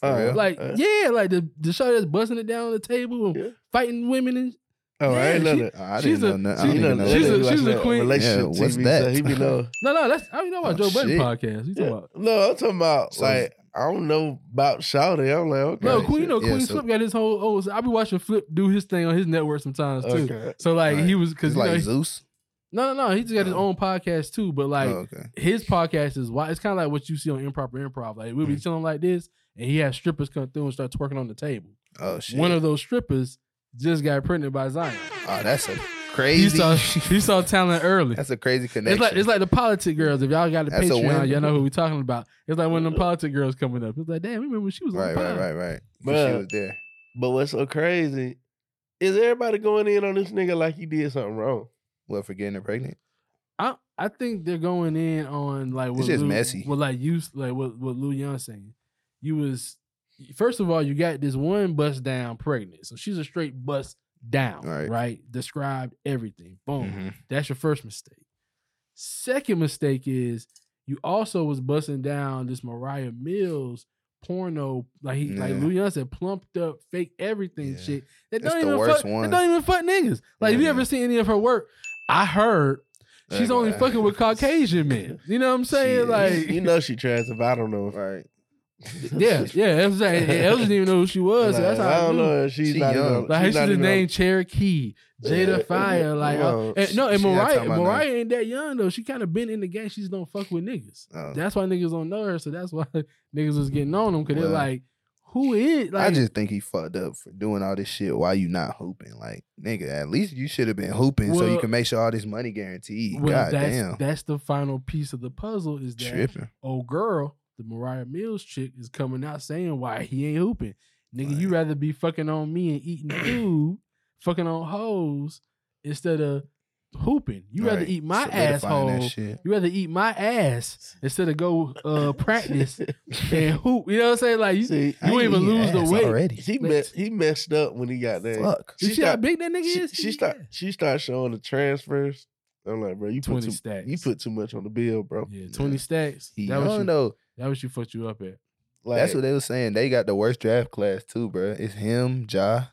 For real? Like, Uh, yeah, like the the show that's busting it down on the table and Yeah. fighting women and Oh, I ain't Yeah, know she- that. Oh, I she's didn't know a- nothing. I she- didn't even know she's that. a- she's a queen. Relationship Yeah, what's TV, that? So he be know. no, no, that's I don't know about Oh, Joe Budden podcast. You talking Yeah. about? No, I'm talking about So- like I don't know about Shouty. I'm like, okay. No, Queen. You know, Yeah, Queen so- Flip got his whole. Oh, I be watching Flip do his thing on his network sometimes too. Okay. So like Right. he was because It's you know, like he- Zeus. no, no, no. He's got his Oh. own podcast too. But like oh, okay. his podcast is why it's kind of like what you see on Improper Improv. Like we'll be Mm. chilling like this, and he has strippers come through and start twerking on the table. Oh shit. One of those strippers just got printed by Zion. oh, that's a He crazy. saw he saw talent early. that's a crazy connection. It's like it's like the politic girls. If y'all got the That's a Patreon, win. y'all know who we talking about. It's like one of them politic girls coming up. It's like, damn, remember when she was right, on right, Pod? right, right. 'Cause Bruh. She was there. But what's so crazy is everybody going in on this nigga like he did something wrong. What for getting her pregnant? I I think they're going in on like what just Lou, messy. What like you like what what Lou Young saying. You was first of all you got this one bust down pregnant, so she's a straight bust down, Right. right? Described everything. Boom. Mhm. That's your first mistake. Second mistake is you also was busting down this Moriah Mills porno, like he like Yeah. Lou Young said, plumped up, fake everything Yeah. shit. That don't the even worst fuck, one. That don't even fuck niggas. Like, have you ever seen any of her work? I heard she's Like, only fucking with Caucasian men. You know what I'm saying? Like, You know she trans if I don't know. Right. yeah, yeah. That's what I'm saying. Els didn't even know who she was. so that's how I I, don't knew. know. if She's She not young. even. Like, she's she's not the even name Cherokee, Jada Fire. Like, uh, Well, and, no, and Mariah, Mariah ain't that young though. She kind of been in the game. She just don't fuck with niggas. Oh. That's why niggas don't know her. So that's why niggas was getting on them because they're like, who is? Like, I just think he fucked up for doing all this shit Why you not hooping. Like, nigga, at least you should have been hooping so you can make sure all this money guaranteed. well, God that's damn. that's the final piece of the puzzle. Is that Tripping. old girl, the Moriah Mills chick, is coming out saying why he ain't hooping. Nigga, you rather be fucking on me and eating food, fucking on hoes instead of hooping. You rather eat my Solidifying asshole. You rather eat my ass instead of go uh practice and hoop. You know what I'm saying? Like you, See, you ain't even lose the weight. already. he Like- messed. He messed up when he got there. Fuck. You see how big that nigga She, is? she Yeah. start. She start showing the transfers. I'm like, bro, you put 20 too, stacks. you put too much on the bill, bro. Yeah, 20 stacks. He that was young you, though. That was you fucked you up at. Like, That's what they were saying. They got the worst draft class too, bro. It's him, Ja.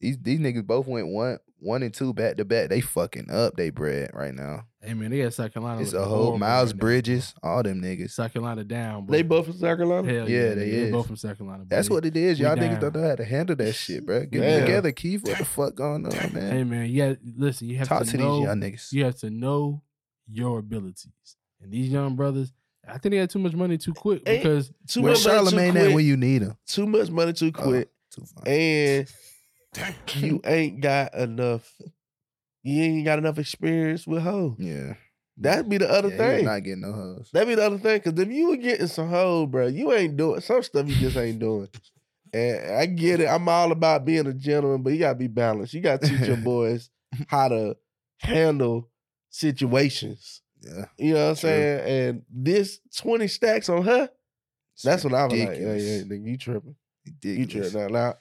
These these niggas both went one one and two back to back. They fucking up they bread right now. Hey man, they got South Carolina. It's a whole Miles right now. Bridges, all them niggas. South Carolina down, bro. they both from South Carolina. Hell Yeah, yeah, they they is. both from South Carolina. That's what it is. Y'all niggas down. don't know how to handle that shit, bro. Get Damn. it together, Keith. What the fuck going on, man? Hey man, yeah. listen. You have Talk to, to know. these young niggas. You have to know your abilities. And these young brothers, I think they had too much money too quick Ain't- because Too Where much money too Charlemagne at quick. when you need him? Too much money too Oh, quick, too fine. and you ain't got enough. You ain't got enough experience with hoes. yeah, That'd be the other yeah, he was thing. not getting no hoes. That'd be the other thing. Cause if you were getting some hoe, bro, you ain't doing some stuff you just ain't doing. And I get it. I'm all about being a gentleman, but you gotta be balanced. You gotta teach your boys how to handle situations. Yeah, You know what I'm True. saying? And this 20 stacks on her, that's what I was like, yeah, Ridiculous. yeah, nigga, you tripping. You tripping. Now, now,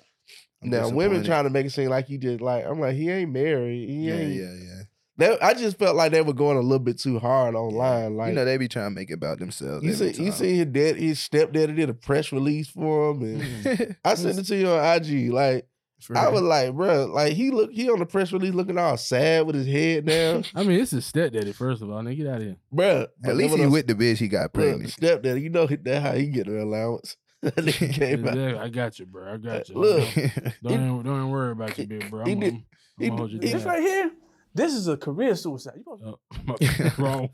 I'm now women trying to make it seem like he just like, I'm like, he ain't married. He Yeah, ain't. yeah, yeah. They- I just felt like they were going a little bit too hard online. Like, you know they be trying to make it about themselves. You see, you see his dad, his stepdaddy did a press release for him, and hmm. I sent it to you on IG. Like I was like, bro, like he look, he on the press release looking all sad with his head down, I mean, it's his stepdaddy. First of all, nigga, get out of here. bro. At least he with the bitch he got pregnant. stepdaddy. You know that's how he get an allowance. That nigga came out. Exactly. I got you, bro. I got you. Look, don't, even, don't even worry about you, big bro. he I'm, did- I'm, I'm he gonna you did- This right here, This is a career suicide. You gonna, Oh, wrong.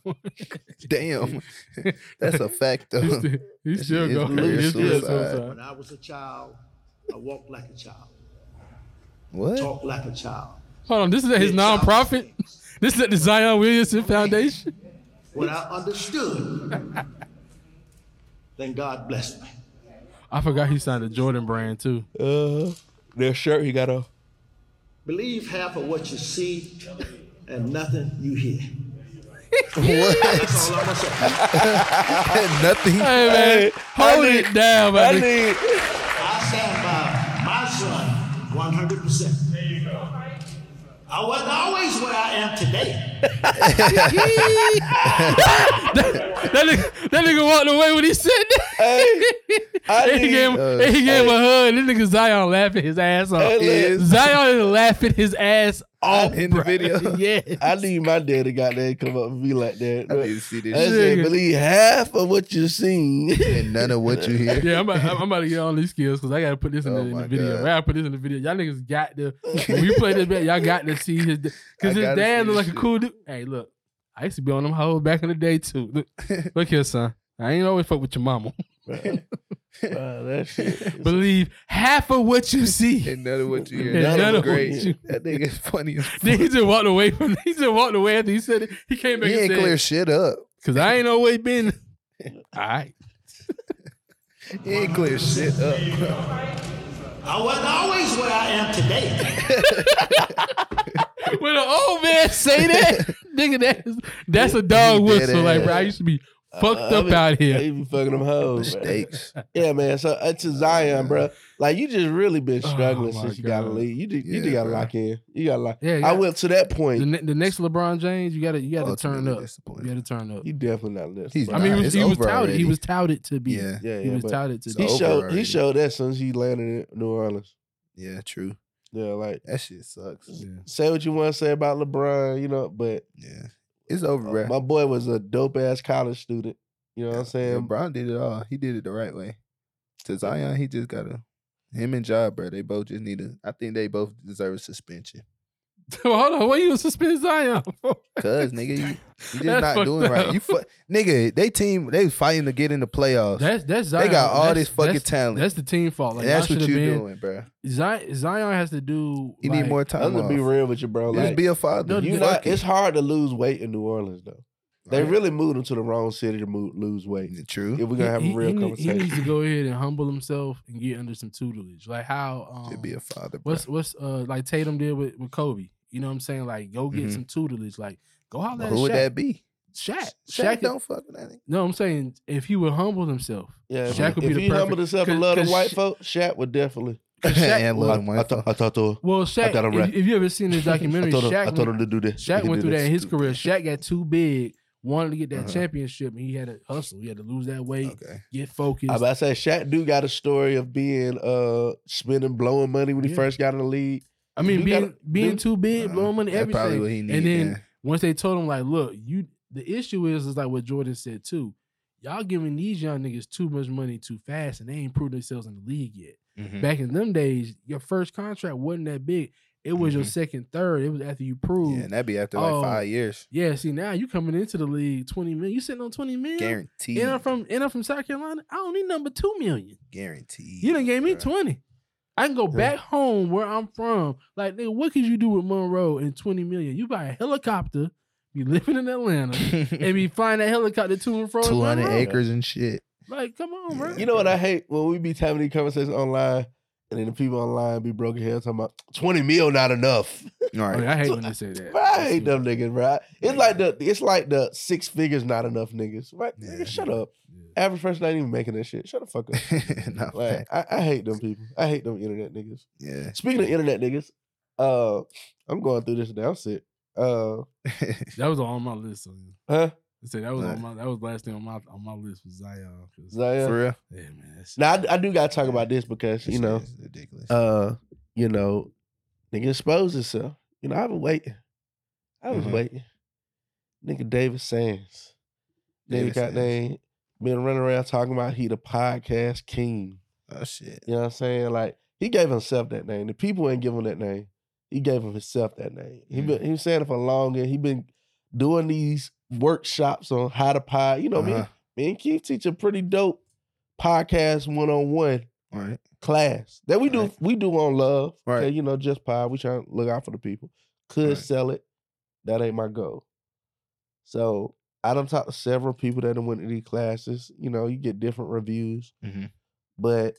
Damn, that's a fact though. He still, he That still going. career suicide. suicide. When I was a child, I walked like a child, What? talked like a child. Hold on, this is at his Did nonprofit. This is at the Zion Williamson Foundation. When I understood, then God blessed me. I forgot he signed a Jordan brand too. Uh, their shirt he got off. Believe half of what you see and nothing you hear. What? That's all I'm gonna say. Nothing. Hey man, Hey, hold I it need- down, I man. need. Son 100%. I wasn't always where I am today. That nigga, that nigga walked away when he said that. Hey, I And he gave, him, uh, and he gave him a hug. This nigga Zion laughing his ass off. Hey. Zion is laughing his ass off In the video? yeah. I need my dad to got there come up and be like that. I need to see I this shit. said, believe half of what you seen. and none of what you hear. Yeah, I'm about, I'm about to get on these skills because I gotta put this in, Oh the, in the video. God. I gotta put this in the video. Y'all niggas got to when we play this back, y'all got to see his because his gotta dad look like this a cool dude. Hey, look, I used to be on them hoes back in the day too. Look, look here, son. I ain't always fuck with your mama. Wow, that shit. Believe half of what you see. And none of what you hear. And None, none of of what great. you- That nigga is funny as fuck. Then he just walked away from. He just walked away after he said it. He came back He and ain't said, clear shit up. "Cause I ain't always been." All right. He ain't clear shit up. I wasn't always where I am today. When an old man say that, nigga, that's that's a dog whistle. Like, bro, I used to be fucked I up be- out here. They be fucking them hoes. man. Mistakes. Yeah, man. So uh, to Zion, bro. Like you just really been Oh, struggling my since you got to leave. You just, you Yeah, just got to bro. lock in. You got to lock. Yeah, I went to that The, point. ne- the next LeBron James, you gotta you gotta turn up. You gotta turn up. You definitely not listening. He's bro. I mean, he was, he was over touted. He was touted to be. Yeah. yeah, yeah he was touted to he showed already. he showed that since he landed in New Orleans. Yeah, true. Yeah, like That shit sucks. Yeah. say what you want to say about LeBron, you know, but Yeah. It's over, uh, bro. my boy was a dope ass college student. You know what I'm saying? LeBron did it all. He did it the right way. To Zion, he just gotta him and Ja, bro. They both just need to. I think they both deserve a suspension. Hold on, what you suspend Zion? Cause nigga, you, you just That's not fucked doing right. You fu- nigga, they team they fighting to get in the playoffs. That's that's Zion. they got all That's- this fucking that's- talent. That's the team fault. Like that's what you been, doing, bro. Zion, Zion has to do. You like, need more time. I'm gonna be real with you, bro. Just Like, be a father. No, you Fuck not, it's hard to lose weight in New Orleans though. They Right. really moved him to the wrong city to move, lose weight. Is it true. If we're gonna have he, a real he, need- he conversation, needs to go ahead and humble himself and get under some tutelage, like how um, Should be a father, bro. what's what's uh like Tatum did with, with Kobe. You know what I'm saying? Like go get Mhm. some tutelage. Like go holler But at who would Shaq. that be? Shaq. Shaq Shaq. don't fuck with that. No, I'm saying if he would humble himself. yeah, Shaq if, would be if the he humbled himself and cause- loved the white Sha- folk, Shaq would definitely. Shaq- and well, love I, him I, white thought, I thought to Well, Shaq. got him If, right. if you ever seen his I documentary, told him, Shaq, I told him went, to do this. Shaq went did through that in his career. Shaq got too big, wanted to get that Uh-huh. championship, and he had to hustle. He had to lose that weight, Okay. get focused. I about to say Shaq do got a story of being uh spending blowing money when he Yeah. first got in the league. I mean, You being gotta- being too big, Uh, blowing money, that's everything. probably what he need, and then yeah. once they told him, like, look, you. The issue is, is like what Jordan said too. Y'all giving these young niggas too much money too fast, and they ain't proved themselves in the league yet. Mhm. Back in them days, your first contract wasn't that big. It was your Mhm. second, third. It was after you proved. Yeah, and that'd be after like five years. Yeah, see now you coming into the league twenty million. You sitting on twenty million. Guaranteed. And I'm from and I'm from South Carolina. I don't need number two million. Guaranteed. You done gave me bruh. twenty. I can go Yeah. back home where I'm from. Like, nigga, what could you do with Monroe and twenty million? You buy a helicopter, be living in Atlanta, and be flying that helicopter to and fro. Two hundred Monroe. acres and shit. Like, come on, bro. You know what I hate when we be having these conversations online, and then the people online be broken heads talking about twenty mil not enough. All right. I, mean, I hate when they say that. Bro, I hate them niggas, bro. It's like the it's like the six figures not enough niggas. Right? Yeah. Nigga, shut up. Average person ain't even making that shit. Shut the fuck up. no, Like, I, I hate them people. I hate them internet niggas. yeah. Speaking of internet niggas, uh, I'm going through this now. Sit. Uh, That was on my list. Huh? I said that was Nah. on my that was the last thing on my on my list was Zion. 'cause- Zion. For real. yeah, man. Now I, I do gotta talk about this because you know, ridiculous. uh, you know, nigga exposed himself. You know, I've been waiting. I was Mhm. waiting. Nigga David Sands. Nigga David got name been running around talking about he the podcast king. oh shit. You know what I'm saying? Like he gave himself that name. The people ain't give him that name. He He gave him himself that name. He Mm. been he was saying it for long, and he been doing these workshops on how to pod. You know, me, Uh-huh. me and Keith teach a pretty dope podcast one on one Right. class that we do Right. we do on love. Right. Okay, you know, just pod. We try to look out for the people. Could Right. sell it. That ain't my goal. So I done talked to several people that went to these classes. You know, you get different reviews. Mhm. But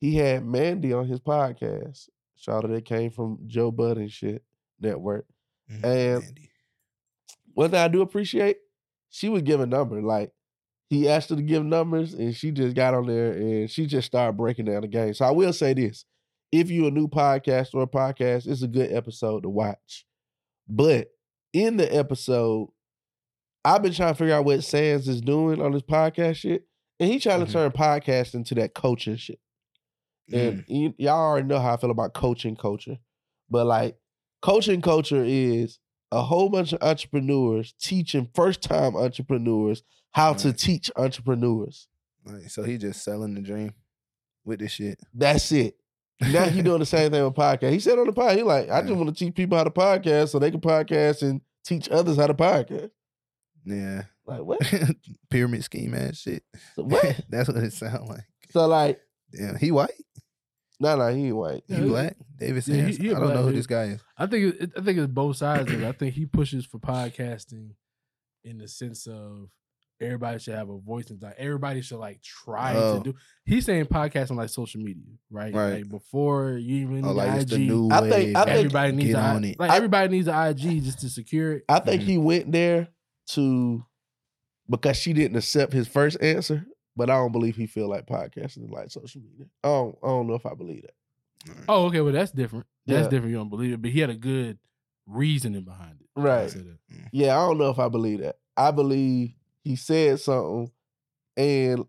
he had Mandy on his podcast. Shout out that came from Joe Budden shit network. Mhm. And Mandy. One thing I do appreciate, she would give a number. Like he asked her to give numbers, and she just got on there and she just started breaking down the game. So I will say this: if you're a new podcast or a podcast, it's a good episode to watch. But in the episode, I've been trying to figure out what Sands is doing on this podcast shit, and he trying Mhm. to turn podcast into that coaching shit. And Mm. y- y'all already know how I feel about coaching culture. But like coaching culture is a whole bunch of entrepreneurs teaching first time entrepreneurs how to teach entrepreneurs. Right. So he just selling the dream with this shit. That's it. Now he doing the same thing with podcast. He said on the pod, he like, I just want to teach people how to podcast so they can podcast and teach others how to podcast. Yeah. Like what? Pyramid scheme ass shit. So what? That's what it sounds like. so like, Damn. He white? No, no, he ain't white. He Yeah, black? David yeah, he- Sands? he a I don't know who dude. this guy is. I think it, I think it's both sides of it. I think he pushes for podcasting in the sense of everybody should have a voice and like everybody should like try Oh. to do. He's saying podcasting like social media, right? Right. Like before you even Oh, need like the it's IG, the new I think- wave. I think- everybody needs get a, on it. like I- everybody needs an IG just to secure it. I think Mhm. he went there to because she didn't accept his first answer, but I don't believe he feel like podcasting is like social media. I don't, I don't know if I believe that. Oh, okay. Well, that's different. That's Yeah. different. You don't believe it, but he had a good reasoning behind it. Right. say that. Mm. Yeah, I don't know if I believe that. I believe he said something, and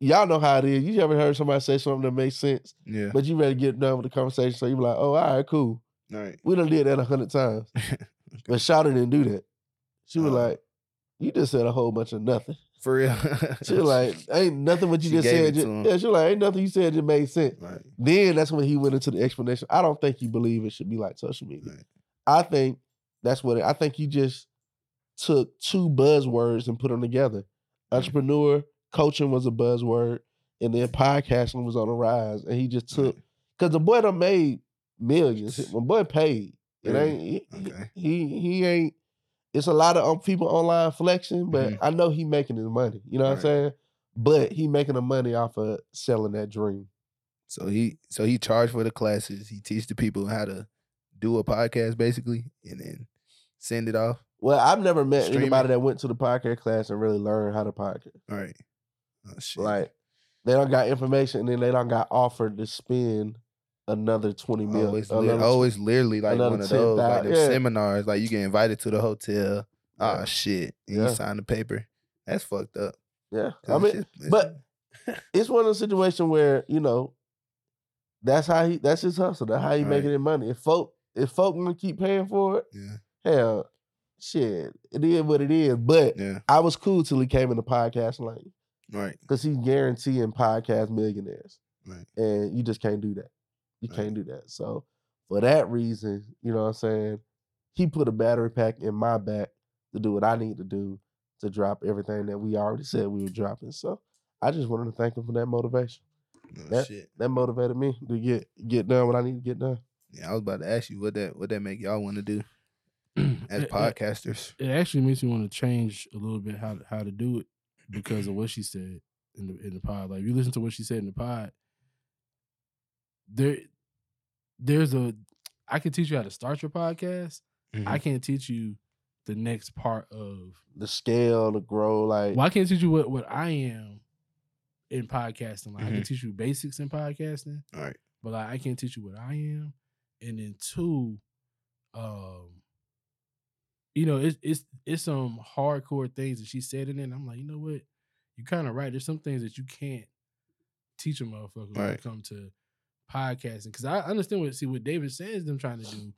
y'all know how it is. You ever heard somebody say something that makes sense, Yeah. but you ready to get done with the conversation, so you be like, "Oh, all right, cool." All right. We done did that a hundred times, but Shawty didn't do that. She was Oh. like, "You just said a whole bunch of nothing." For real. She was like, "Ain't nothing what you She just said." to yeah, she was like, "Ain't nothing you said just made sense." Right. Then that's when he went into the explanation. I don't think you believe it should be like social media. Right. I think that's what it, I think he just took two buzzwords and put them together. Entrepreneur, coaching was a buzzword, and then podcasting was on the rise. And he just took because the boy done made millions. My boy paid. It ain't he, he he ain't. It's a lot of um, people online flexing, but Mhm. I know he making his money. You know what I'm saying? But he making the money off of selling that dream. So he so he charged for the classes. He teach the people how to do a podcast basically, and then send it off. Well, I've never met Streaming. anybody that went to the podcast class and really learned how to podcast. Right. Oh shit. Like they don't got information and then they don't got offered to spend another 20 mil. always, li- another- always literally like one of 10 those like yeah. seminars. Like you get invited to the hotel. Ah Yeah. shit. And Yeah. you sign the paper. That's fucked up. Yeah. I it's mean, just- it's- but it's one of those situations where, you know, that's how he that's his hustle. That's how he Right. making his money. If folk if folk gonna keep paying for it, yeah, hell, shit, it is what it is. But yeah, I was cool till he came in the podcast lane. right, Because he's guaranteeing podcast millionaires. right. and you just can't do that. You Right. can't do that. So for that reason, you know what I'm saying, he put a battery pack in my back to do what I need to do to drop everything that we already said we were dropping. So I just wanted to thank him for that motivation. Oh, That shit. that motivated me to get get done what I need to get done. Yeah, I was about to ask you what that what that make y'all want to do as It- it- podcasters. It actually makes me want to change a little bit how how to do it because of what she said in the in the pod. Like if you listen to what she said in the pod, there there's a I can teach you how to start your podcast. Mm-hmm. I can't teach you the next part of The scale, to grow, like well, I can't teach you what, what I am in podcasting. Like I can Mhm. teach you basics in podcasting, All right. but like I can't teach you what I am. And then two, um, you know, it's it's it's some hardcore things that she said in it. And I'm like, you know what? You're kind of right. There's some things that you can't teach a motherfucker when it Right. come to podcasting. Because I understand what see what David says them trying to do.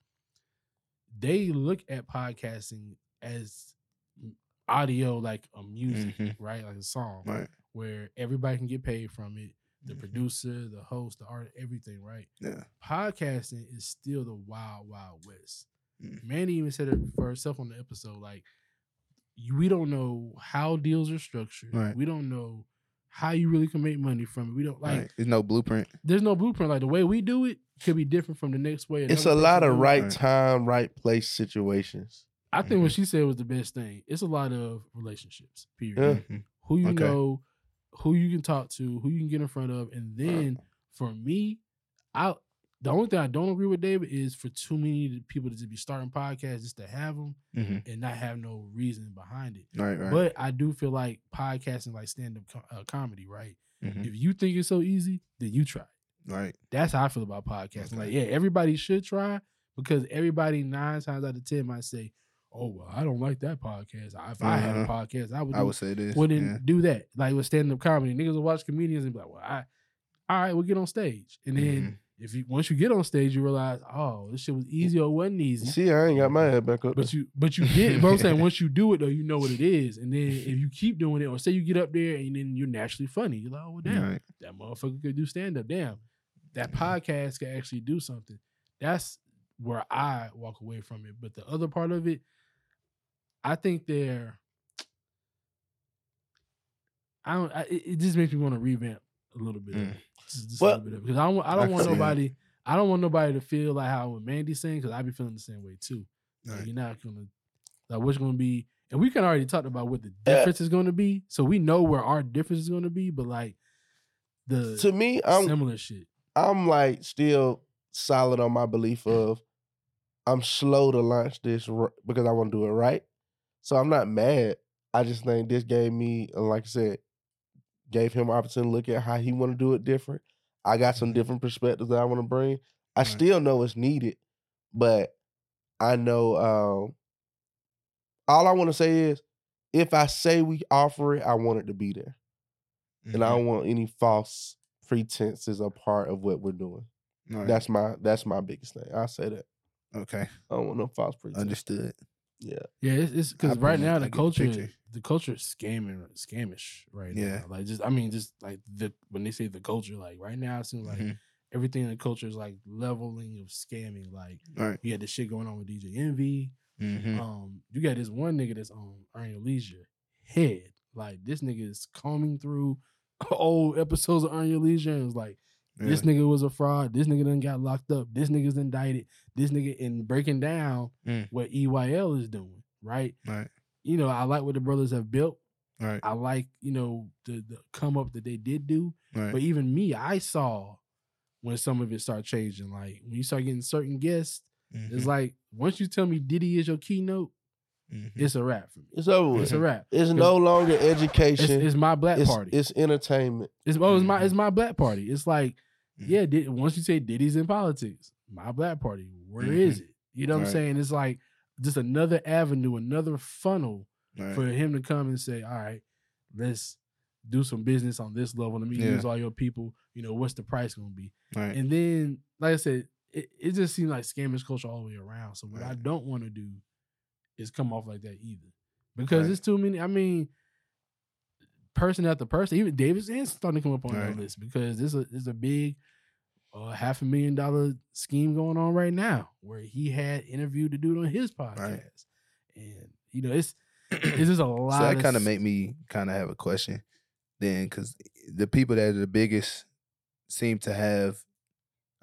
They look at podcasting as audio like a music, Mhm. right? Like a song Right. where everybody can get paid from it. the producer, the host, the art, everything, right? Yeah. Podcasting is still the wild, wild west. Mm. Manny even said it for herself on the episode. Like, we don't know how deals are structured. Right. We don't know how you really can make money from it. We don't like. Right. There's no blueprint. There's no blueprint. Like the way we do it could be different from the next way. It's a lot of do it. right time, right place situations. I think what she said was the best thing. It's a lot of relationships. Period. Yeah. Mhm. Who you Okay. know, who you can talk to, who you can get in front of, and then for me, I the only thing I don't agree with David is for too many people to just be starting podcasts just to have them Mhm. and not have no reason behind it. Right, right. But I do feel like podcasting, like stand up uh, comedy, right? Mhm. If you think it's so easy, then you try. it. Right. That's how I feel about podcasting. Like, yeah, everybody should try because everybody nine times out of ten might say, "Oh, well, I don't like that podcast. If I had a Uh-huh. podcast, I would." I would say this, Wouldn't yeah. do that. Like with stand up comedy, niggas will watch comedians and be like, "Well, I, all right, we'll get on stage." And then Mm-hmm. If you once you get on stage, you realize, oh, this shit was easy or wasn't easy. See, I ain't got my head back up. But you, but you did. But I'm saying once you do it though, you know what it is. And then if you keep doing it, or say you get up there and then you're naturally funny, you're like, oh well, damn, Right. that motherfucker could do stand up. Damn, that podcast can actually do something. That's where I walk away from it. But the other part of it, I think they're. I don't. I, it it just makes me want to revamp a little bit. Of mm. it. Just, just a little bit of it. because I don't. want- I I don't can want nobody. I don't want nobody to feel like how when Mandy sing because I be feeling the same way too. Like, you're not gonna like what's gonna be, and we can already talk about what the Yeah. difference is gonna be, so we know where our difference is gonna be. But like the to me, I'm similar shit. I'm like still solid on my belief of I'm slow to launch this r- because I want to do it right. So I'm not mad. I just think this gave me, like I said, gave him opportunity to look at how he want to do it different. I got some different perspectives that I want to bring. I Right. still know it's needed, but I know um, all I want to say is if I say we offer it, I want it to be there. And I Mhm. don't want any false pretenses a part of what we're doing. Right. That's my that's my biggest thing. I say that. okay. I don't want no false pretense. Understood. Yeah. Yeah, it's because right now the get the culture, the culture is scamming, scamish right Yeah. now. Like just, I mean, just like the when they say the culture, like right now it seems like Mhm. everything in the culture is like leveling of scamming. Like Right. you had this shit going on with DJ Envy. Mhm. Um, you got this one nigga that's on Earn Your Leisure head. Like this nigga is combing through old episodes of Earn Your Leisure and was like, this nigga was a fraud. This nigga done got locked up. This nigga's indicted. This nigga in breaking down Mm. what EYL is doing. Right. Right. You know, I like what the brothers have built. Right. I like, you know, the, the come up that they did do. Right. But even me, I saw when some of it started changing. Like when you start getting certain guests, it's Mhm. like once you tell me Diddy is your keynote, Mhm. it's a wrap for me. It's over It's a wrap. It's 'Cause no longer education. it's my black it's, party. it's entertainment. It's oh, it's my Mhm. it's my black party. It's like, Mhm. yeah, Did, once you say Diddy's in politics, my black party, where is Mhm. it? You know what I'm saying? It's like just another avenue, another funnel Right. for him to come and say, all right, let's do some business on this level. Let me Yeah. use all your people. You know, what's the price gonna be? Right. And then, like I said, it, it just seems like scammers culture all the way around. So what I don't want to do is come off like that either. Because Right. it's too many. I mean, person after person, even Davis is starting to come up on Right. that list because a there's a big uh, half a million dollar scheme going on right now where he had interviewed the dude on his podcast. And you know, it's it's just a lot So that kind of s- made me kind of have a question then, because the people that are the biggest seem to have.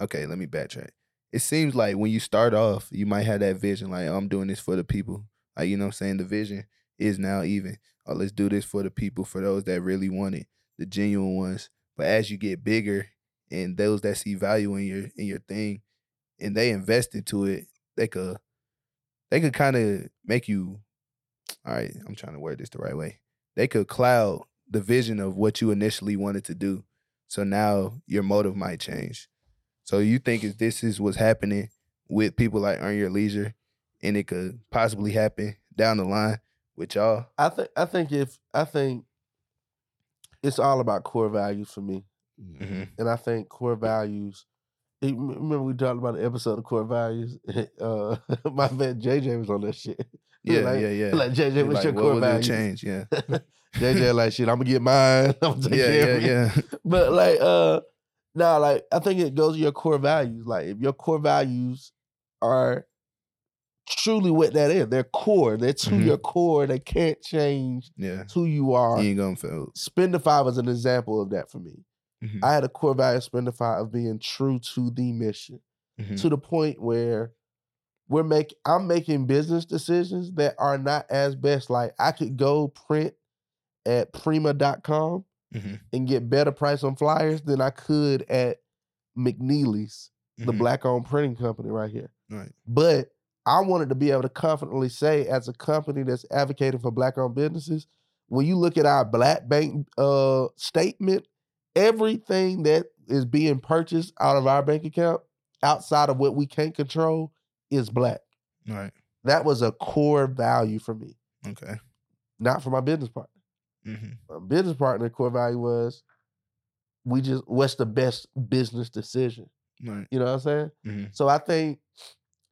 Okay, let me backtrack. It seems like when you start off, you might have that vision, like I'm doing this for the people. Like you know, what I'm saying the vision is now even. Oh, let's do this for the people, for those that really want it, the genuine ones. But as you get bigger, and those that see value in your in your thing, and they invest into it, they could they could kind of make you all right, I'm trying to word this the right way. They could cloud the vision of what you initially wanted to do. So now your motive might change. So you think if this is what's happening with people like Earn Your Leisure, and it could possibly happen down the line with y'all? I think I think if I think it's all about core values for me. Mhm. And I think core values eh, remember we talked about the episode of core values? Uh my man JJ was on that shit. Yeah, like, yeah, yeah. Like JJ, He's what's like, your what core will it values? change? Yeah. JJ like shit. I'm gonna get mine. I'm gonna take Yeah, care of yeah, it. yeah. But like, uh, nah, like I think it goes to your core values. Like if your core values are truly what that is, they're core. They're to Mhm. your core. They can't change Yeah. who you are. You ain't gonna feel. Spendify was an example of that for me. Mhm. I had a core value of Spendify of being true to the mission Mhm. to the point where we're making I'm making business decisions that are not as best. Like I could go print at prima.com Mhm. and get better price on flyers than I could at McNeely's, the Mhm. black owned printing company right here. Right. But I wanted to be able to confidently say, as a company that's advocating for black owned businesses, when you look at our black bank uh, statement, everything that is being purchased out of our bank account, outside of what we can't control, is black. Right. That was a core value for me, Okay. not for my business partner. hmm My business partner core value was we just what's the best business decision. Right. You know what I'm saying? Mhm. So I think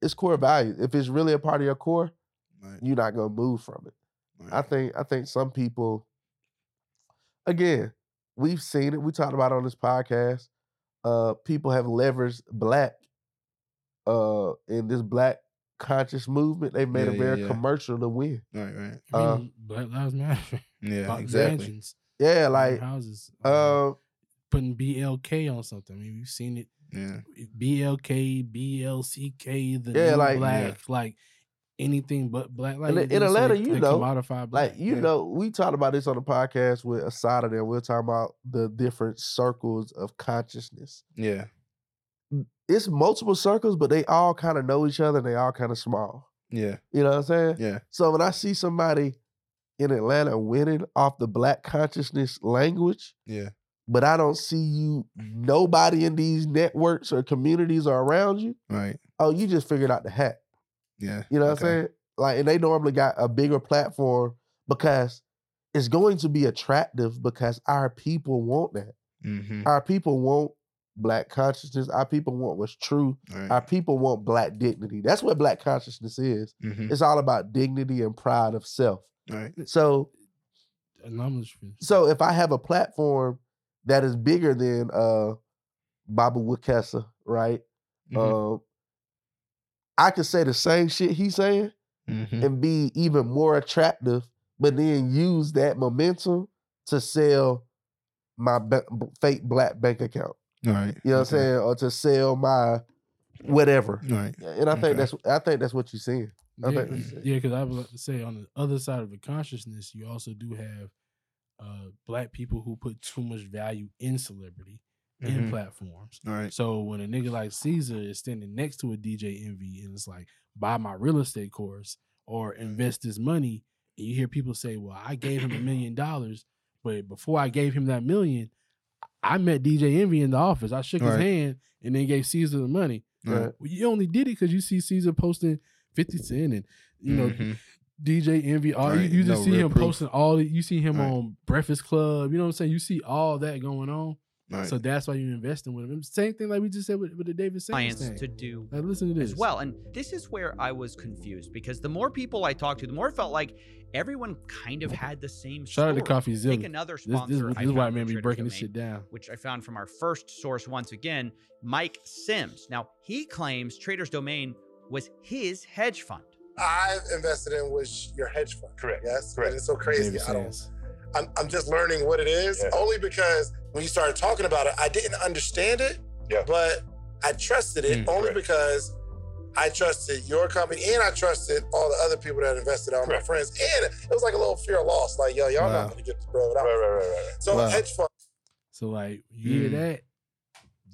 it's core value. If it's really a part of your core, Right. you're not gonna move from it. I think I think some people, again, we've seen it. We talked about it on this podcast. Uh, people have leveraged black, uh, in this black conscious movement. They've made Yeah, a very yeah. commercial to win. Right. Right. I Uh, mean, Black Lives Matter. Yeah. Exactly. mansions, yeah, like houses. uh, um, putting BLK on something. I mean, we've seen it. Yeah. BLK, BLCK, the Yeah, new like- black, like anything but black. Like in, just Atlanta, you know, commodify black. like you yeah. know, we talked about this on the podcast with Asada. and we're talking about the different circles of consciousness. Yeah. It's multiple circles, but they all kind of know each other. and They all kind of small. Yeah. You know what I'm saying? Yeah. So when I see somebody in Atlanta winning off the black consciousness language, Yeah. But I don't see you, nobody in these networks or communities are around you. Right. Oh, you just figured out the hack. Yeah. You know what Okay. I'm saying? Like, and they normally got a bigger platform because it's going to be attractive because our people want that. Mm-hmm. Our people want black consciousness. Our people want what's true. Right. Our people want black dignity. That's what black consciousness is. Mhm. It's all about dignity and pride of self. Right. So, And I'm just so if I have a platform that is bigger than uh Baba Wikesa, right? Mhm. Um, I could say the same shit he's saying Mhm. and be even more attractive, but then use that momentum to sell my ba- fake black bank account. All right. You know what I'm saying? Or to sell my whatever. Right. And I think Okay. that's I think that's what you're seeing. I Yeah, think that's what you're yeah, because I would like to say on the other side of the consciousness, you also do have uh, black people who put too much value in celebrity in Mhm. platforms. All right. So when a nigga like Cesar is standing next to a DJ Envy and it's like, buy my real estate course or invest this money, and you hear people say, Well, I gave him a million dollars, but before I gave him that million, I met DJ Envy in the office. I shook his Right. hand and then gave Cesar the money. Right. Well, you only did it because you see Cesar posting 50 Cent and you know Mhm. DJ Envy. All you, Right, you just see him proof. posting all. the- You see him Right. on Breakfast Club. You know what I'm saying? You see all that going on. Right. So that's why you're investing with him. Same thing like we just said with, with the David Science science thing. to do Like, listen to this as well. And this is where I was confused because the more people I talked to, the more it felt like everyone kind of had the same Shout out to story. Coffee Take Zilly. another This- this- sponsor. this is why found it made me Trader breaking this shit down. Which I found from our first source once again, Mike Sims. Now, he claims Trader's Domain was his hedge fund. I've invested in was your hedge fund. Correct. Yes. Correct. And it's so crazy. David I don't. Science. I'm, I'm just learning what it is only because when you started talking about it, I didn't understand it. Yeah. But I trusted it Mm, only because I trusted your company and I trusted all the other people that invested, all my friends. And it was like a little fear of loss. Like, yo, y'all Wow. not gonna get this bread without. Right, right, right, right. So Wow. hedge fund. So like you hear Mm. that,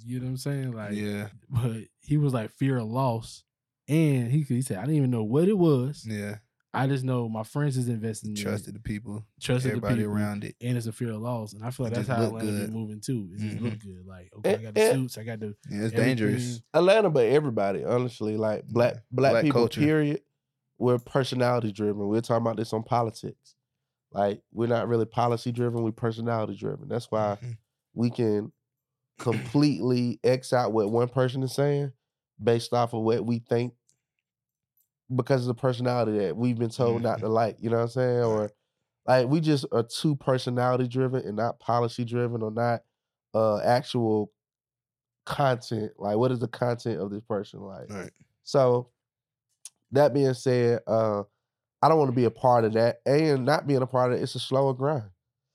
you know what I'm saying? Like, Yeah. but he was like fear of loss, and he he said I didn't even know what it was. Yeah. I just know my friends is investing. in it, Trusted the people. trusted everybody the people, around it. and it's a fear of loss. And I feel like It that's how look Atlanta good. be moving too. It just look Mhm. good. Like okay, I got the and- suits, I got the Yeah, it's everything. dangerous. Atlanta, but everybody, honestly, like black black, Black people, culture. period, we're personality driven. We're talking about this on politics. Like we're not really policy driven, we're personality driven. That's why Mhm. we can completely X out what one person is saying based off of what we think because of the personality that we've been told not to like, you know what I'm saying? Or Like we just are too personality driven and not policy driven or not uh actual content. Like what is the content of this person like? Right. So that being said, uh I don't want to be a part of that. And not being a part of it, it's a slower grind.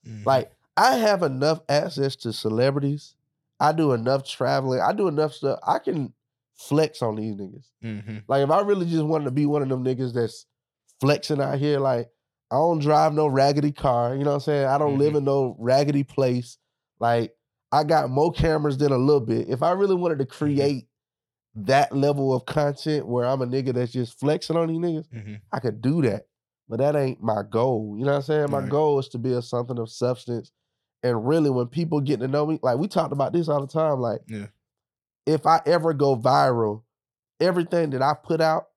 Mhm. Like I have enough access to celebrities. I do enough traveling. I do enough stuff. I can flex on these niggas. Mhm. Like if I really just wanted to be one of them niggas that's flexing out here, like I don't drive no raggedy car. You know what I'm saying? I don't live in no raggedy place. Like I got more cameras than a little bit. If I really wanted to create that level of content where I'm a nigga that's just flexing on these niggas, Mhm. I could do that. But that ain't my goal. You know what I'm saying? My Right. goal is to build something of substance. And really, when people get to know me, like we talked about this all the time, like Yeah. If I ever go viral, everything that I put out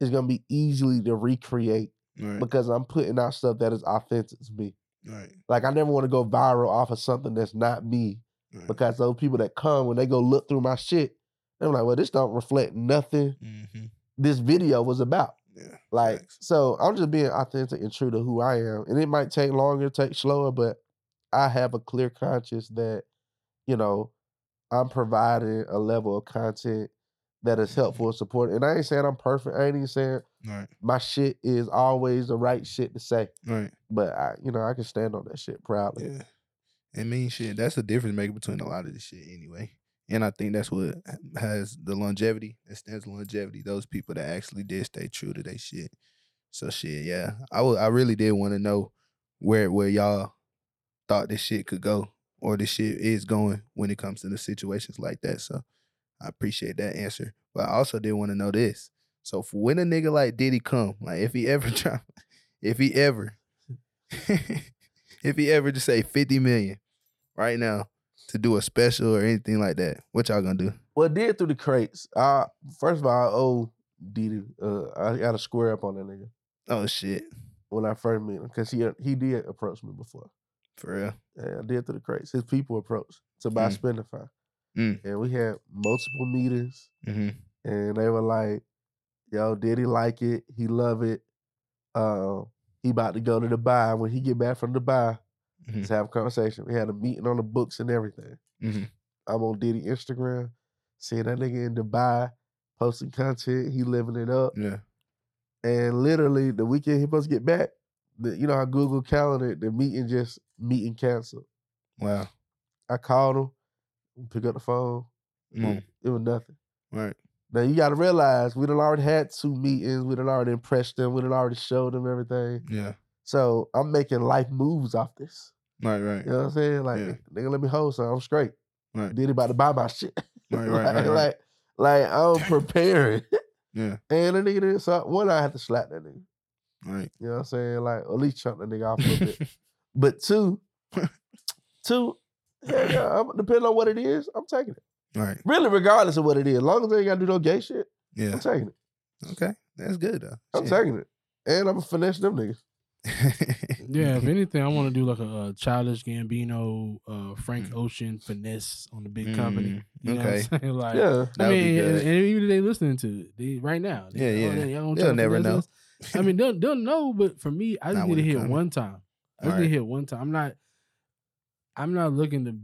is gonna be easily to recreate Right. because I'm putting out stuff that is authentic to me. Right. Like I never want to go viral off of something that's not me. Right. Because those people that come when they go look through my shit, they're like, well, this don't reflect nothing Mhm. this video was about. Yeah. Like, facts. so I'm just being authentic and true to who I am. And it might take longer, take slower, but I have a clear conscience that, you know, I'm providing a level of content that is mm-hmm. helpful and supportive. And I ain't saying I'm perfect. I ain't even saying Right. my shit is always the right shit to say. Right. But I, you know, I can stand on that shit proudly. Yeah. I mean, shit, that's the difference maker between a lot of this shit anyway. And I think that's what has the longevity, that stands longevity, those people that actually did stay true to their shit. So shit, yeah. I I really did want to know where where y'all thought this shit could go or the shit is going when it comes to the situations like that. So I appreciate that answer. But I also did want to know this. So for when a nigga like Diddy come, like if he ever try, if he ever, if he ever just say 50 million right now to do a special or anything like that, what y'all gonna do? Well, did through the crates. Uh, first of all, I owe Diddy. Uh, I got to square up on that nigga Oh shit. when I first met him because he he did approach me before. For real. Yeah, I did through the crates. His people approached to buy Mm. Spendify. Mm. And we had multiple meetings Mm-hmm. and they were like, yo, Diddy like it? He love it. Uh, he about to go to Dubai. When he get back from Dubai, Mhm. let's have a conversation. We had a meeting on the books and everything. Mhm. I'm on Diddy Instagram, seeing that nigga in Dubai, posting content. He living it up. Yeah. And literally the weekend he supposed to get back, the, you know how Google Calendar, the meeting just meeting canceled. Wow. I called him, pick up the phone. Mm. It was nothing. Right. Now you got to realize we done already had two meetings. We done already impressed them. We done already showed them everything. Yeah. So I'm making life moves off this. Right, right. You know what I'm saying? Like, Yeah. nigga, let me hold some. I'm straight. Right. Diddy about to buy my shit? Right, right, like, right, right. like, like I'm preparing. Yeah. and the nigga didn't. So one, I had to slap that nigga. Right. You know what I'm saying? Like, at least chunk the nigga off a little bit. But two, two, yeah, yeah, I'm, depending on what it is, I'm taking it. Right. Really, regardless of what it is, as long as they ain't got to do no gay shit, Yeah. I'm taking it. Okay. That's good though. I'm Shit. taking it. And I'm gonna finesse them niggas. Yeah, if anything, I want to do like a, uh childish Gambino, uh, Frank Mm. Ocean finesse on the big company. You know okay. what I'm saying? Like, Yeah. I would be mean, and, good. and even if they listening to it they, right now, they, Yeah, oh, yeah. they- y'all gonna They'll try to never finesse know. us? I mean, they'll, they'll know, but for me, I just Not need when to it hit come. one time. I just Alright. need to hit one time. I'm not, I'm not looking to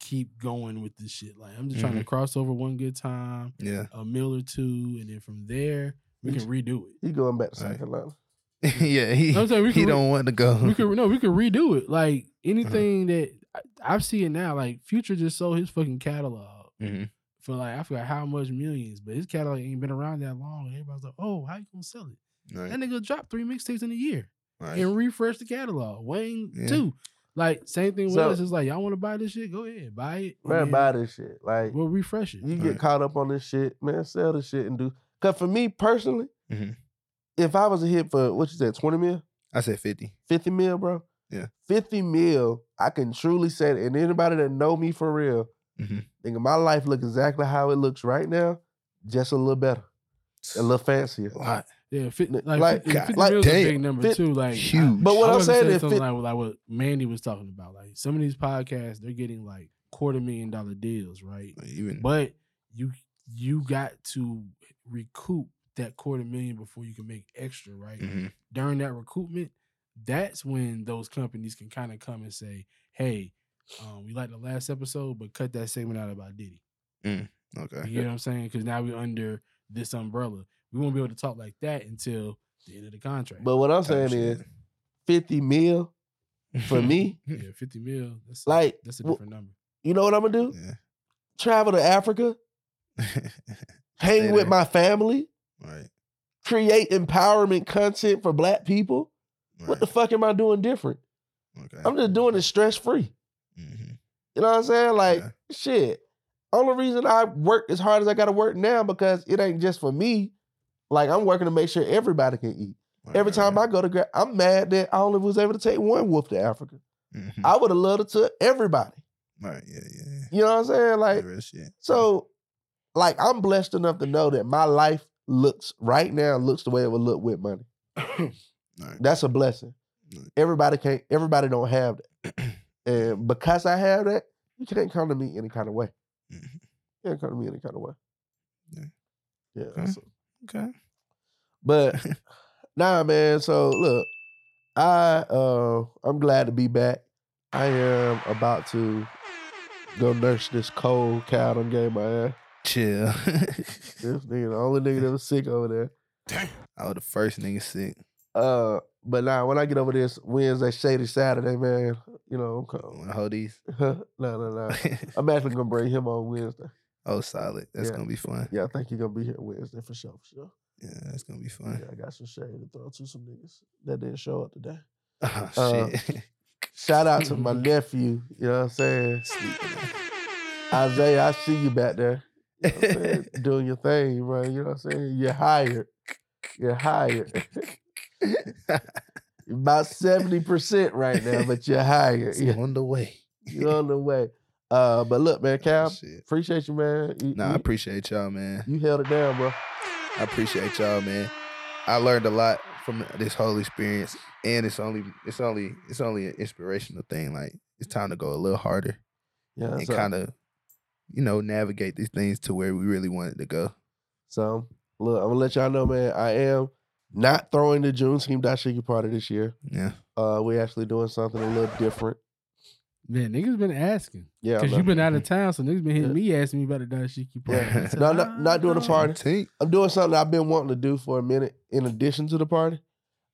keep going with this shit. Like, I'm just trying to Mhm. cross over one good time, Yeah. a meal or two, and then from there we can redo it. He going back to South Right. Carolina. yeah. He, I'm saying we he could re- don't want to go. we could no, we could redo it. Like Uh-huh. anything that I, I see it now. Like Future just sold his fucking catalog hmm for like I forgot how much millions, but his catalog ain't been around that long. And everybody's like, oh, how you gonna sell it? Right. That nigga dropped three mixtapes in a year Right. and refresh the catalog. Wayne Yeah. too. Like same thing with So- us. It's like y'all want to buy this shit, go ahead, buy it. and Man, buy this shit. Like We'll refresh it. you get Right. caught up on this shit, man. Sell this shit and do. Cause for me personally, Mhm. if I was a hit for what you said, 20 mil, I said 50. 50 mil, bro. Yeah. 50 mil, I can truly say that. And anybody that know me for real, Mhm. nigga, my life look exactly how it looks right now, just a little better, a little fancier. A lot. Yeah, fit, like, like, 50, God, 50 like, a big number fit- too. Like I- Huge. But what I I'm saying is something like, like what Mandy was talking about. Like some of these podcasts, they're getting like quarter million dollar deals, right? Even But you you got to recoup that quarter million before you can make extra, right? Mhm. During that recoupment, that's when those companies can kind of come and say, "Hey, um, we like the last episode, but cut that segment out about Diddy." Mm, okay. You know what I'm saying? Because now we're under this umbrella. We won't be able to talk like that until the end of the contract. But what I'm saying is, fifty mil for me. yeah, 50 mil. That's Like, that's a wh- different number. You know what I'm gonna do? Travel to Africa, hang with my family, Right. create empowerment content for black people. What the fuck am I doing different? Okay. I'm just doing it stress free. Mm-hmm. You know what I'm saying? Like, shit. Only reason I work as hard as I gotta work now because it ain't just for me. Like, I'm working to make sure everybody can eat. Every time I go to grab, I'm mad that I only was able to take one wolf to Africa. I would have loved to everybody. Mm-hmm. Right. Yeah. Yeah. You know what I'm saying? Like, shit. so, like, I'm blessed enough to know that my life looks right now looks the way it would look with money. That's a blessing. Everybody can't. Everybody don't have that, and because I have that, you can't come to me any kind of way. You can't come to me any kind of way. Yeah. Okay. Okay. But nah, man. So look, I uh I'm glad to be back. I am about to go nurse this cold Khal done gave my ass. Chill. This nigga, the only nigga that was sick over there. I was the first nigga sick. Uh, but now when I get over this Wednesday, Shady Saturday, man, you know I'm. Wanna hold these? no, no, no. I'm actually gonna bring him on Wednesday. Oh, solid. That's Yeah. gonna be fun. Yeah, I think he's gonna be here Wednesday for sure, for sure. Yeah, that's gonna be fun. Yeah, I got some shade to throw to some niggas that didn't show up today. Oh, Uh, shit. Shout out to my nephew, you know what I'm saying? Isaiah, I see you back there. You know what I'm saying? Doing your thing, bro. You know what I'm saying? You're hired. You're hired. About 70% right now, but you're hired. It's You're on the way. You're on the way. Uh, but look, man, Khal, appreciate you, man. You, Nah, I appreciate y'all, man. you held it down, bro. I appreciate y'all, man. I learned a lot from this whole experience, and it's only it's only it's only an inspirational thing. Like it's time to go a little harder, Yeah, and kind of you know navigate these things to where we really wanted to go. So look, I'm gonna let y'all know, man. I am not throwing the Juneteenth Dashiki party this year. Yeah. Uh, we're actually doing something a little different. Man, niggas been asking. Yeah, Because you've been out of mm-hmm. town, so niggas been hitting me asking me about the dashiki party. Yeah. no, not, not doing a ah. party. I'm doing something I've been wanting to do for a minute in addition to the party.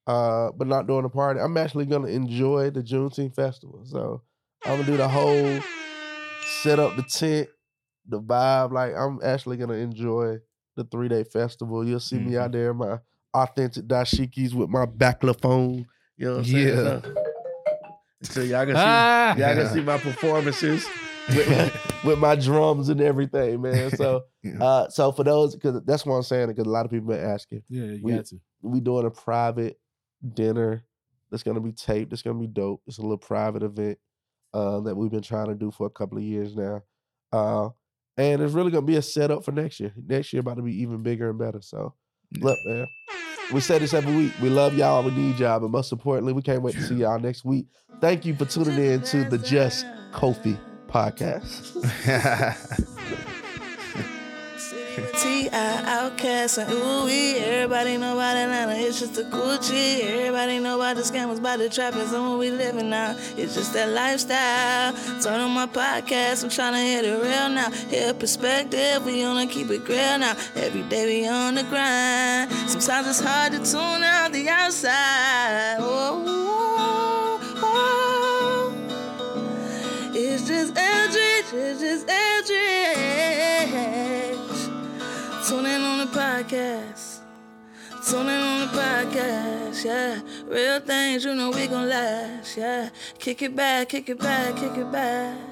Uh, but not doing a party. I'm actually gonna enjoy the Juneteenth festival. So I'm gonna do the whole set up the tent, the vibe. Like I'm actually gonna enjoy the three day festival. You'll see me out mm-hmm. there in my authentic dashikis with my phone. You know what I'm saying? Yeah. So, so y'all can see Ah. y'all can see my performances with my, with my drums and everything, man. So uh so for those because that's what I'm saying, because a lot of people been asking. Yeah, you we, got to. We doing a private dinner that's gonna be taped. It's gonna be dope. It's a little private event uh, that we've been trying to do for a couple of years now. Uh and it's really gonna be a setup for next year. Next year about to be even bigger and better. So look, man. We say this every week. We love y'all. We need y'all. But most importantly, we can't wait to see y'all next week. Thank you for tuning in to the Just Kofi podcast. T.I. OutKast and ooh wee. Everybody know about Atlanta, it's just a Gucci. Everybody know about the scammers, about the trappers, and what we living now. It's just that lifestyle. Turn on my podcast, I'm trying to hit it real now. Hear perspective, we wanna keep it real now. Every day we on the grind. Sometimes it's hard to tune out the outside. Oh, oh, oh. It's just Eldredge, it's just Eldredge. Podcast. Tune in on the podcast, yeah. Real things, you know we gon' last, yeah. Kick it back, kick it back, kick it back.